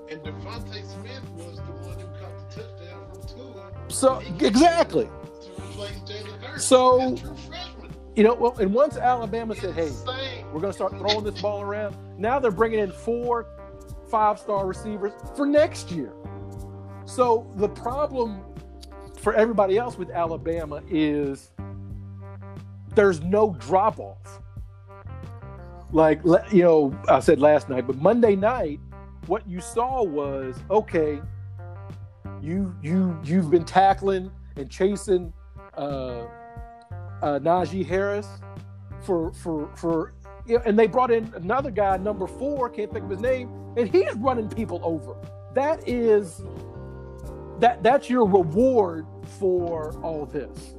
And DeVonta Smith was the one who caught the touchdown from Tua. So exactly, To replace Jalen Hurts. So- you know. Well, and once Alabama said, "Hey, we're going to start throwing this ball around," now they're bringing in four five-star receivers for next year. So the problem for everybody else with Alabama is there's no drop off. Like you know, I said last night, but Monday night, what you saw was okay. You you you've been tackling and chasing uh, uh, Najee Harris for for for, and they brought in another guy, number four, can't think of his name, and he's running people over. That is that that's your reward for all this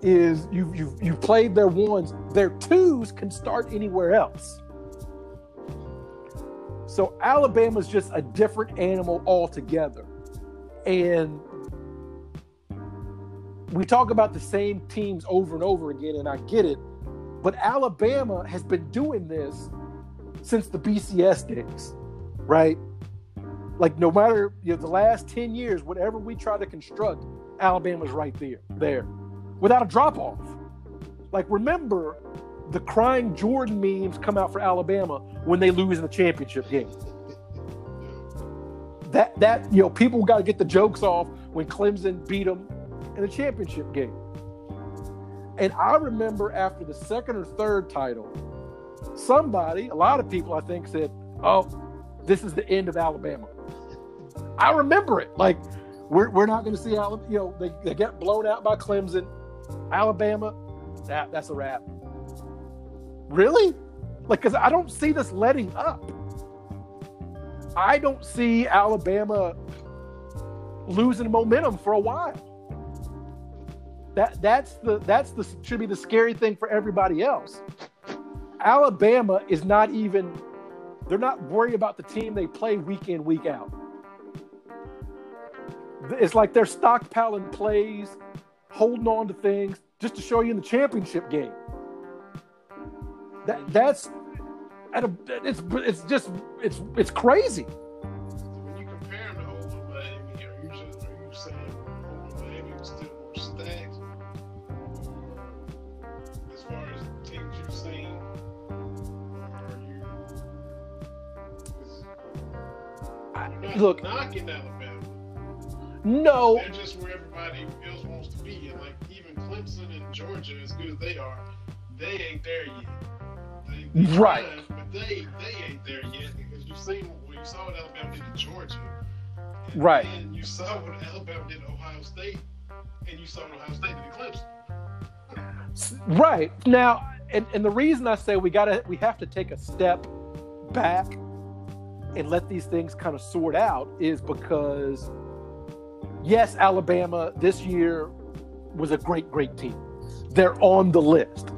is you you you played their ones. Their twos can start anywhere else. So alabama's just a different animal altogether. And we talk about the same teams over and over again and i get it but alabama has been doing this since the bcs days right? Like no matter you know the last 10 years whatever we try to construct alabama's right there there without a drop off like remember the crying jordan memes come out for alabama when they lose in the championship game? That that you know people got to get the jokes off when clemson beat them in the championship game and i remember after the second or third title somebody a lot of people i think said oh this is the end of alabama I remember it. Like we're, we're not going to see Alabama. You know, they, they get blown out by Clemson, Alabama. That that's a wrap. Really? Like, because I don't see this letting up. I don't see Alabama losing momentum for a while. That that's the that's the should be the scary thing for everybody else. Alabama is not even they're not worried about the team they play week in week out it's like they're stockpiling plays, holding on to things just to show you in the championship game. That that's at a it's it's just it's it's crazy. Not look, knocking Alabama. no, They're just where everybody else wants to be, and like even Clemson and Georgia, as good as they are, they ain't there yet. They, they Right. trying, But they they ain't there yet because you've seen what you saw what Alabama did to Georgia. And Right. And you saw what Alabama did to Ohio State, and you saw what Ohio State did to Clemson. right now, and, and the reason I say we gotta we have to take a step back and let these things kind of sort out is because yes, Alabama this year was a great, great team. They're on the list.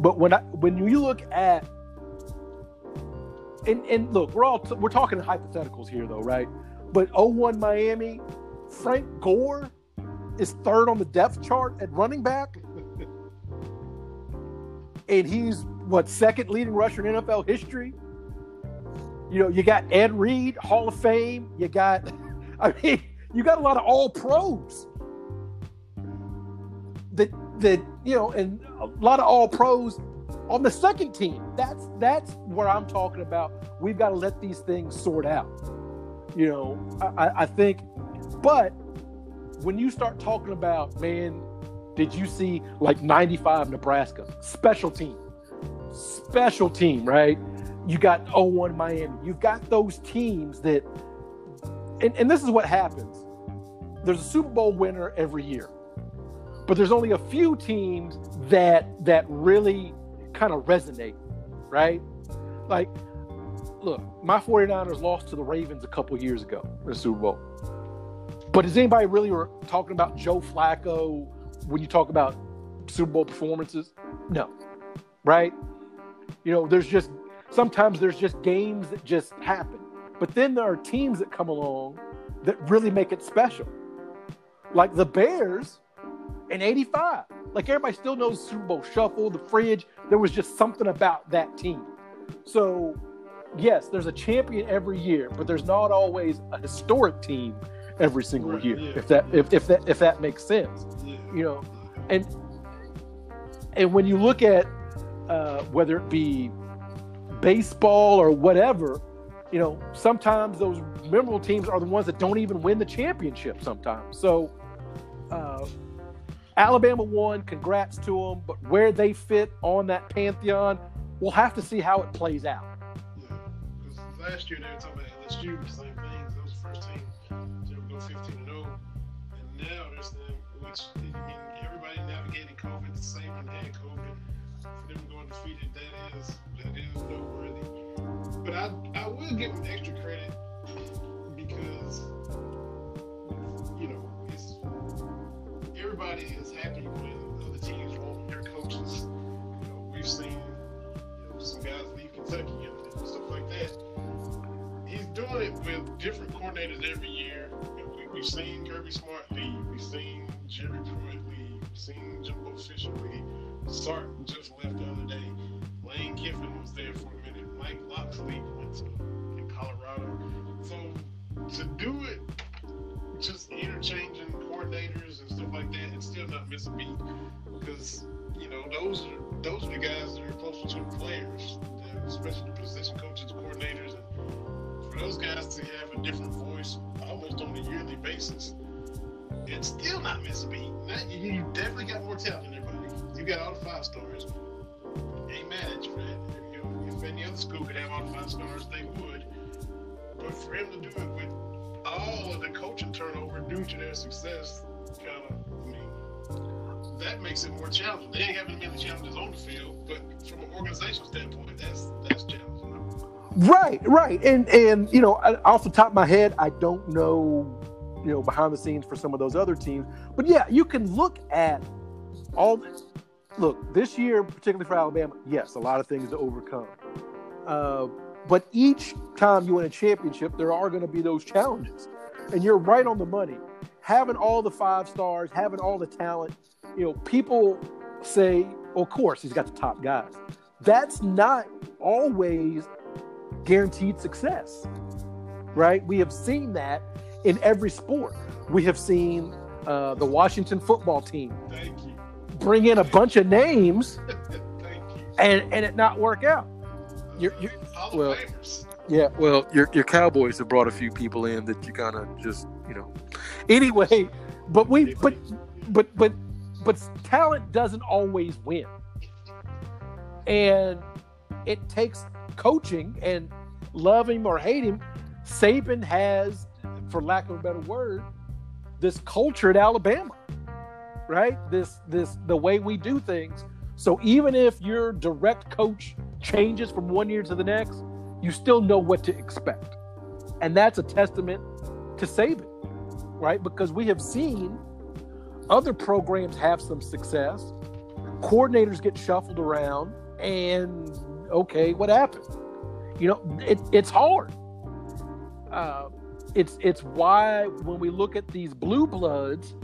But when I when you look at and, and look, we're all t- we're talking hypotheticals here though, right? But 01 Miami, Frank Gore is third on the depth chart at running back. and he's what second leading rusher in NFL history. You know, you got Ed Reed, Hall of Fame. You got, I mean, you got a lot of all pros. That that you know, and a lot of all pros on the second team. That's that's where I'm talking about. We've got to let these things sort out. You know, I, I think, but when you start talking about, man, did you see like 95 Nebraska special team, special team, right? You got 01 Miami. You've got those teams that, and, and this is what happens. There's a Super Bowl winner every year, but there's only a few teams that that really kind of resonate, right? Like, look, my 49ers lost to the Ravens a couple years ago in the Super Bowl. But is anybody really talking about Joe Flacco when you talk about Super Bowl performances? No. Right? You know, there's just sometimes there's just games that just happen. But then there are teams that come along that really make it special. Like the Bears in 85. Like everybody still knows Super Bowl shuffle, the fridge. There was just something about that team. So, yes, there's a champion every year, but there's not always a historic team every single year. yeah, if that yeah. if, if that if that makes sense, Yeah. you know, and and when you look at uh, whether it be baseball or whatever, you know, sometimes those memorable teams are the ones that don't even win the championship. Sometimes, so uh, Alabama won. Congrats to them, but where they fit on that pantheon, we'll have to see how it plays out. Yeah, because last year they were talking about LSU, the same things. That was the first team to go 15 and 0. And now there's them, which, I mean, everybody navigating COVID the same had COVID. For them going defeated, that is, that is noteworthy. But I, I will give them extra credit because, you know, it's, everybody is happy when other teams want their coaches. You know, we've seen you know, some guys leave Kentucky and, stuff like that. He's doing it with different coordinators every year. We, we've seen Kirby Smart leave. We've seen Jerry Pruitt leave. We've seen Jimbo Fisher leave. Sark just left the other day. Lane Kiffin was there for a minute. Mike to in Colorado. So to do it just interchanging coordinators and stuff like that and still not miss a beat because you know those are those are the guys that are closer to the players, especially the position coaches, coordinators, and for those guys to have a different voice almost on a yearly basis and still not miss a beat. You, definitely got more talent than everybody. You got all the five stars. Ain't mad at you for. If, any other school could have all the five stars, they would. But for him to do it with all of the coaching turnover due to their success, kind of, I mean, that makes it more challenging. They ain't having many challenges on the field, but from an organizational standpoint, that's that's challenging. Right, right, and and you know, off the top of my head, I don't know, you know, behind the scenes for some of those other teams, but yeah, you can look at all. Look, this year, particularly for Alabama, yes, a lot of things to overcome. Uh, but each time you win a championship, there are going to be those challenges, and you're right on the money. Having all the five stars, having all the talent, you know, people say, "Of course, he's got the top guys." That's not always guaranteed success, right? We have seen that in every sport. We have seen uh, the Washington football team bring in a bunch of names and, and it not work out. You're- you're- well-. Yeah, well, your your Cowboys have brought a few people in that you kind of just you know. Anyway, but we but but but but talent doesn't always win, and it takes coaching and love him or hate him. Saban has, for lack of a better word, this culture at Alabama, right? This this the way we do things. So even if your direct coach changes from one year to the next, you still know what to expect. And that's a testament to Saban, right? Because we have seen other programs have some success, coordinators get shuffled around, and okay, what happened? You know, it, it's hard. Uh, it's it's why when we look at these blue bloods,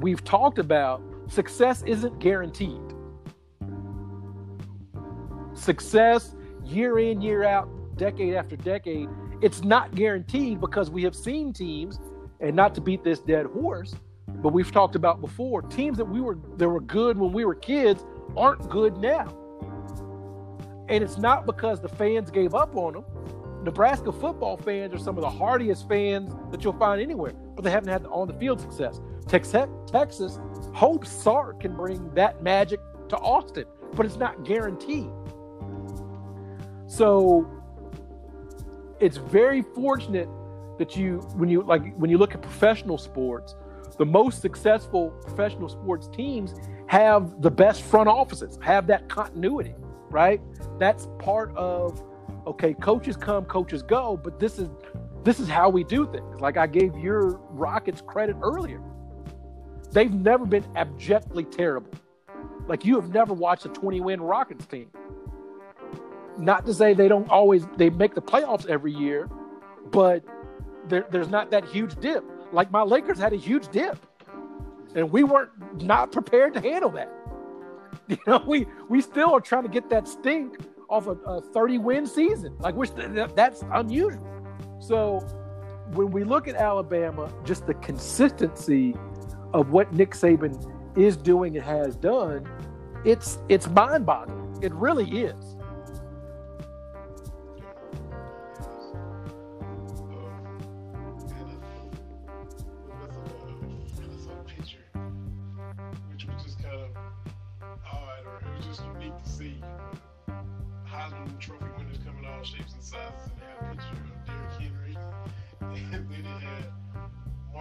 we've talked about success isn't guaranteed. Success year in, year out, decade after decade, it's not guaranteed because we have seen teams, and not to beat this dead horse, but we've talked about before, teams that we were that were good when we were kids aren't good now. And it's not because the fans gave up on them. Nebraska football fans are some of the hardiest fans that you'll find anywhere, but they haven't had on the field success. Texas hopes Sark can bring that magic to Austin, but it's not guaranteed. So it's very fortunate that you when you like when you look at professional sports, the most successful professional sports teams have the best front offices, have that continuity, right? That's part of okay, coaches come, coaches go, but this is this is how we do things. Like I gave your Rockets credit earlier. They've never been abjectly terrible. Like you have never watched a 20 win Rockets team. Not to say they don't always they make the playoffs every year, but there, there's not that huge dip. Like my Lakers had a huge dip, and we weren't not prepared to handle that. You know, we we still are trying to get that stink off a, a 30 win season. Like we're that's unusual. So when we look at Alabama, just the consistency of what Nick Saban is doing and has done, it's it's mind boggling. It really is.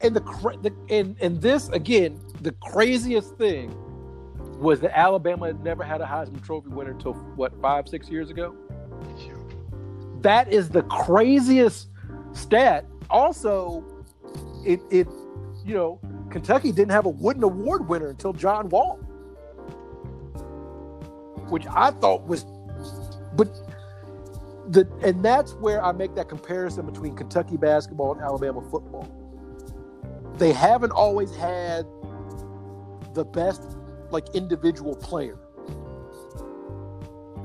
the, the and and this again, the craziest thing was that Alabama had never had a Heisman Trophy winner until what five six years ago. That is the craziest stat. Also, it it you know Kentucky didn't have a Wooden Award winner until John Wall, which I thought was, but the and that's where I make that comparison between Kentucky basketball and Alabama football they haven't always had the best like individual player.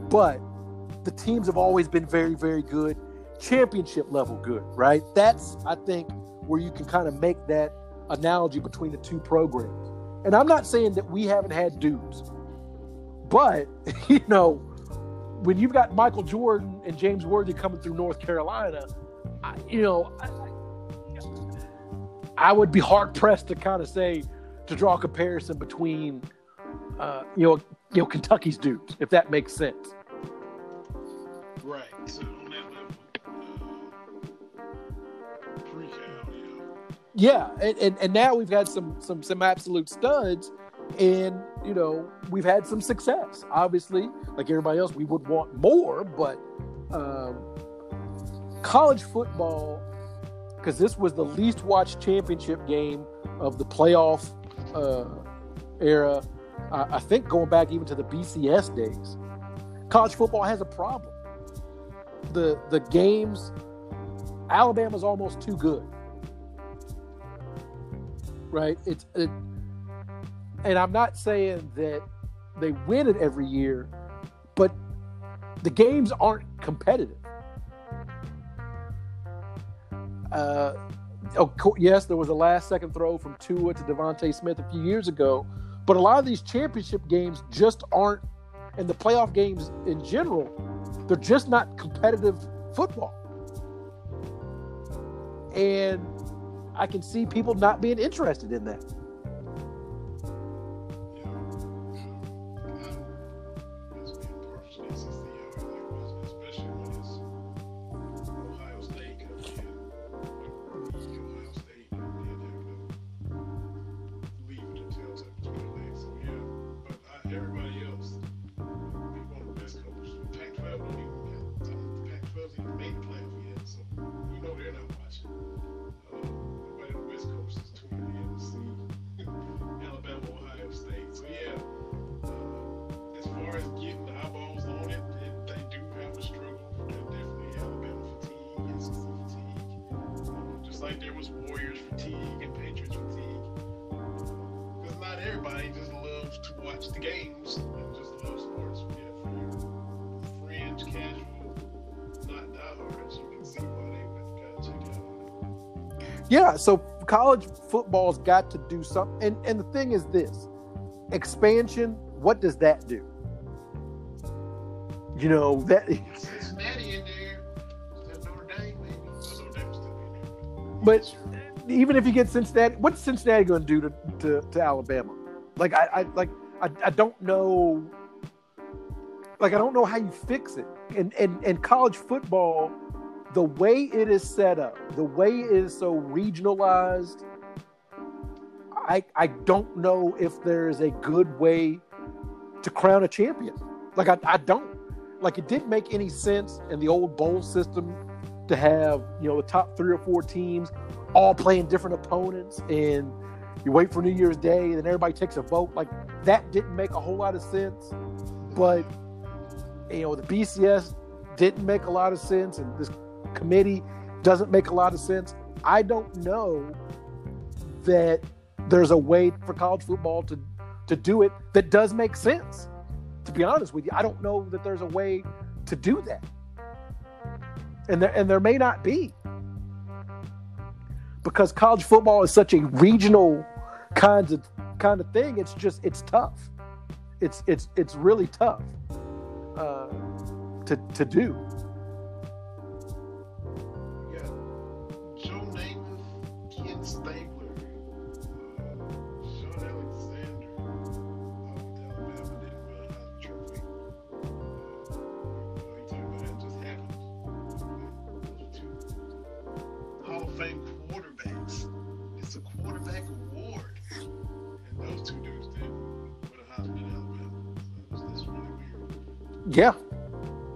But the teams have always been very, very good, championship level good, right? That's I think where you can kind of make that analogy between the two programs. And I'm not saying that we haven't had dudes, but you know, when you've got Michael Jordan and James Worthy coming through North Carolina, I, you know, I, I would be hard pressed to kind of say to draw a comparison between uh, you know you know Kentucky's dudes, if that makes sense. Right. So on that level, uh, pre-cal, yeah. Yeah, and, and, and now we've had some some some absolute studs, and you know we've had some success. Obviously, like everybody else, we would want more, but um, college football because this was the least watched championship game of the playoff uh, era. I think going back even to the BCS days. College football has a problem. The the games, Alabama's almost too good. Right? It's it, and I'm not saying that they win it every year, but the games aren't competitive. Uh, oh, yes, there was a last second throw from Tua to DeVonta Smith a few years ago, but a lot of these championship games just aren't, and the playoff games in general, they're just not competitive football. And I can see people not being interested in that. College football's got to do something. And, and the thing is this expansion, what does that do? You know, that. But even if you get Cincinnati, what's Cincinnati going to do to, to, to Alabama? Like I, I like I, I don't know. Like I don't know how you fix it. And and and college football, the way it is set up, the way it is so regionalized, I I don't know if there is a good way to crown a champion. Like I, I don't. Like it didn't make any sense in the old bowl system to have you know the top three or four teams all playing different opponents and you wait for New Year's Day and then everybody takes a vote. Like that didn't make a whole lot of sense. But you know, the BCS didn't make a lot of sense and this committee doesn't make a lot of sense. I don't know that there's a way for college football to to do it that does make sense. To be honest with you, I don't know that there's a way to do that. And there and there may not be because college football is such a regional kind of kind of thing. It's just it's tough. It's it's it's really tough uh, to to do.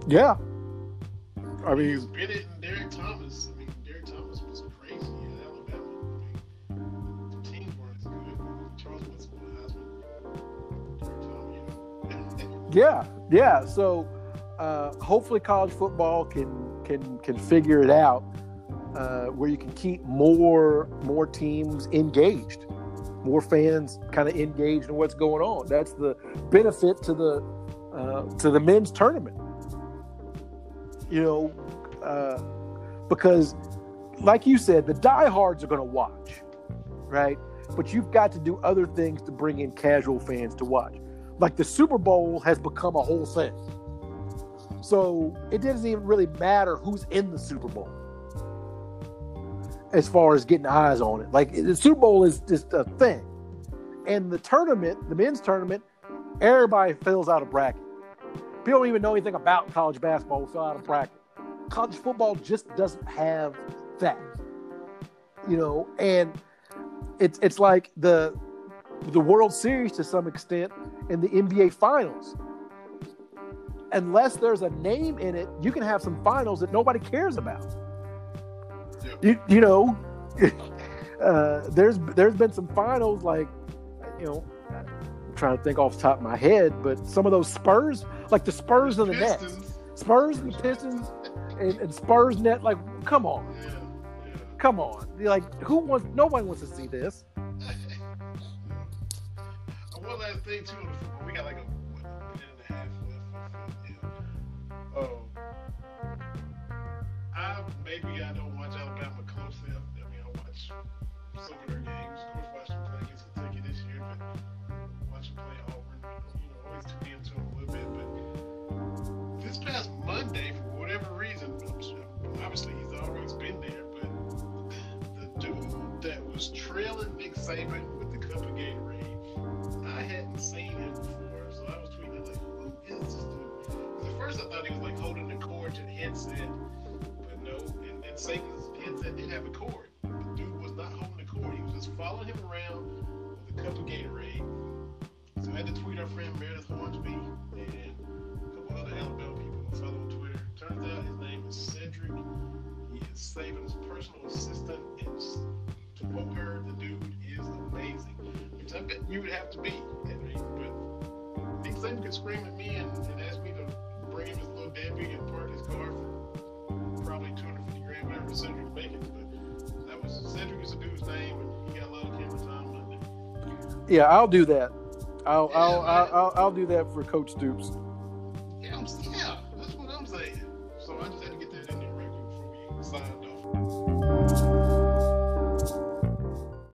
Yeah. I mean, Bennett and Derrick Thomas. I mean, Derrick Thomas was crazy in Alabama. I mean, the teams weren't as good. Charles Woodson Heisman. You know. yeah, yeah. So uh, hopefully, college football can can can figure it out uh, where you can keep more more teams engaged, more fans kind of engaged in what's going on. That's the benefit to the uh, to the men's tournament. You know, uh, because like you said, the diehards are going to watch, right? But you've got to do other things to bring in casual fans to watch. Like the Super Bowl has become a whole thing. So it doesn't even really matter who's in the Super Bowl as far as getting eyes on it. Like the Super Bowl is just a thing. And the tournament, the men's tournament, everybody fills out a bracket. People don't even know anything about college basketball, will fill out of bracket. College football just doesn't have that. You know, and it's it's like the the World Series to some extent and the NBA finals. Unless there's a name in it, you can have some finals that nobody cares about. You you know, uh, there's there's been some finals like you know I'm trying to think off the top of my head, but some of those Spurs, like the Spurs and the Nets, Spurs and the Pistons, and, and Spurs net, like come on, Yeah, yeah. come on, like who wants? Nobody wants to see this. One last thing too on the football. We got like a what, minute and a half left. Yeah. Oh. I maybe I don't was trailing Nick Saban with the cup of Gatorade. I hadn't seen him before, so I was tweeting like, "Who is this dude?" At first, I thought he was like holding the cord to the headset, but no. And, and Saban's headset did have a cord. The dude was not holding the cord. He was just following him around with a cup of Gatorade. So I had to tweet our friend Meredith Hornsby and a couple other Alabama people who follow on Twitter. Turns out his name is Cedric. He is Saban's personal assistant. And quote the dude is amazing. Which you would have to be, Henry. But Nick Saban could scream at me and, and ask me to bring him his little deadbeat and park his car for probably 250 grand, whatever Cedric making. But that was Cedric is a dude's name, and he got a lot of camera time Monday. Yeah, I'll do that. I'll Yeah, I'll. I'll I'll I'll do that for Coach Stoops. Yeah, I'm, yeah,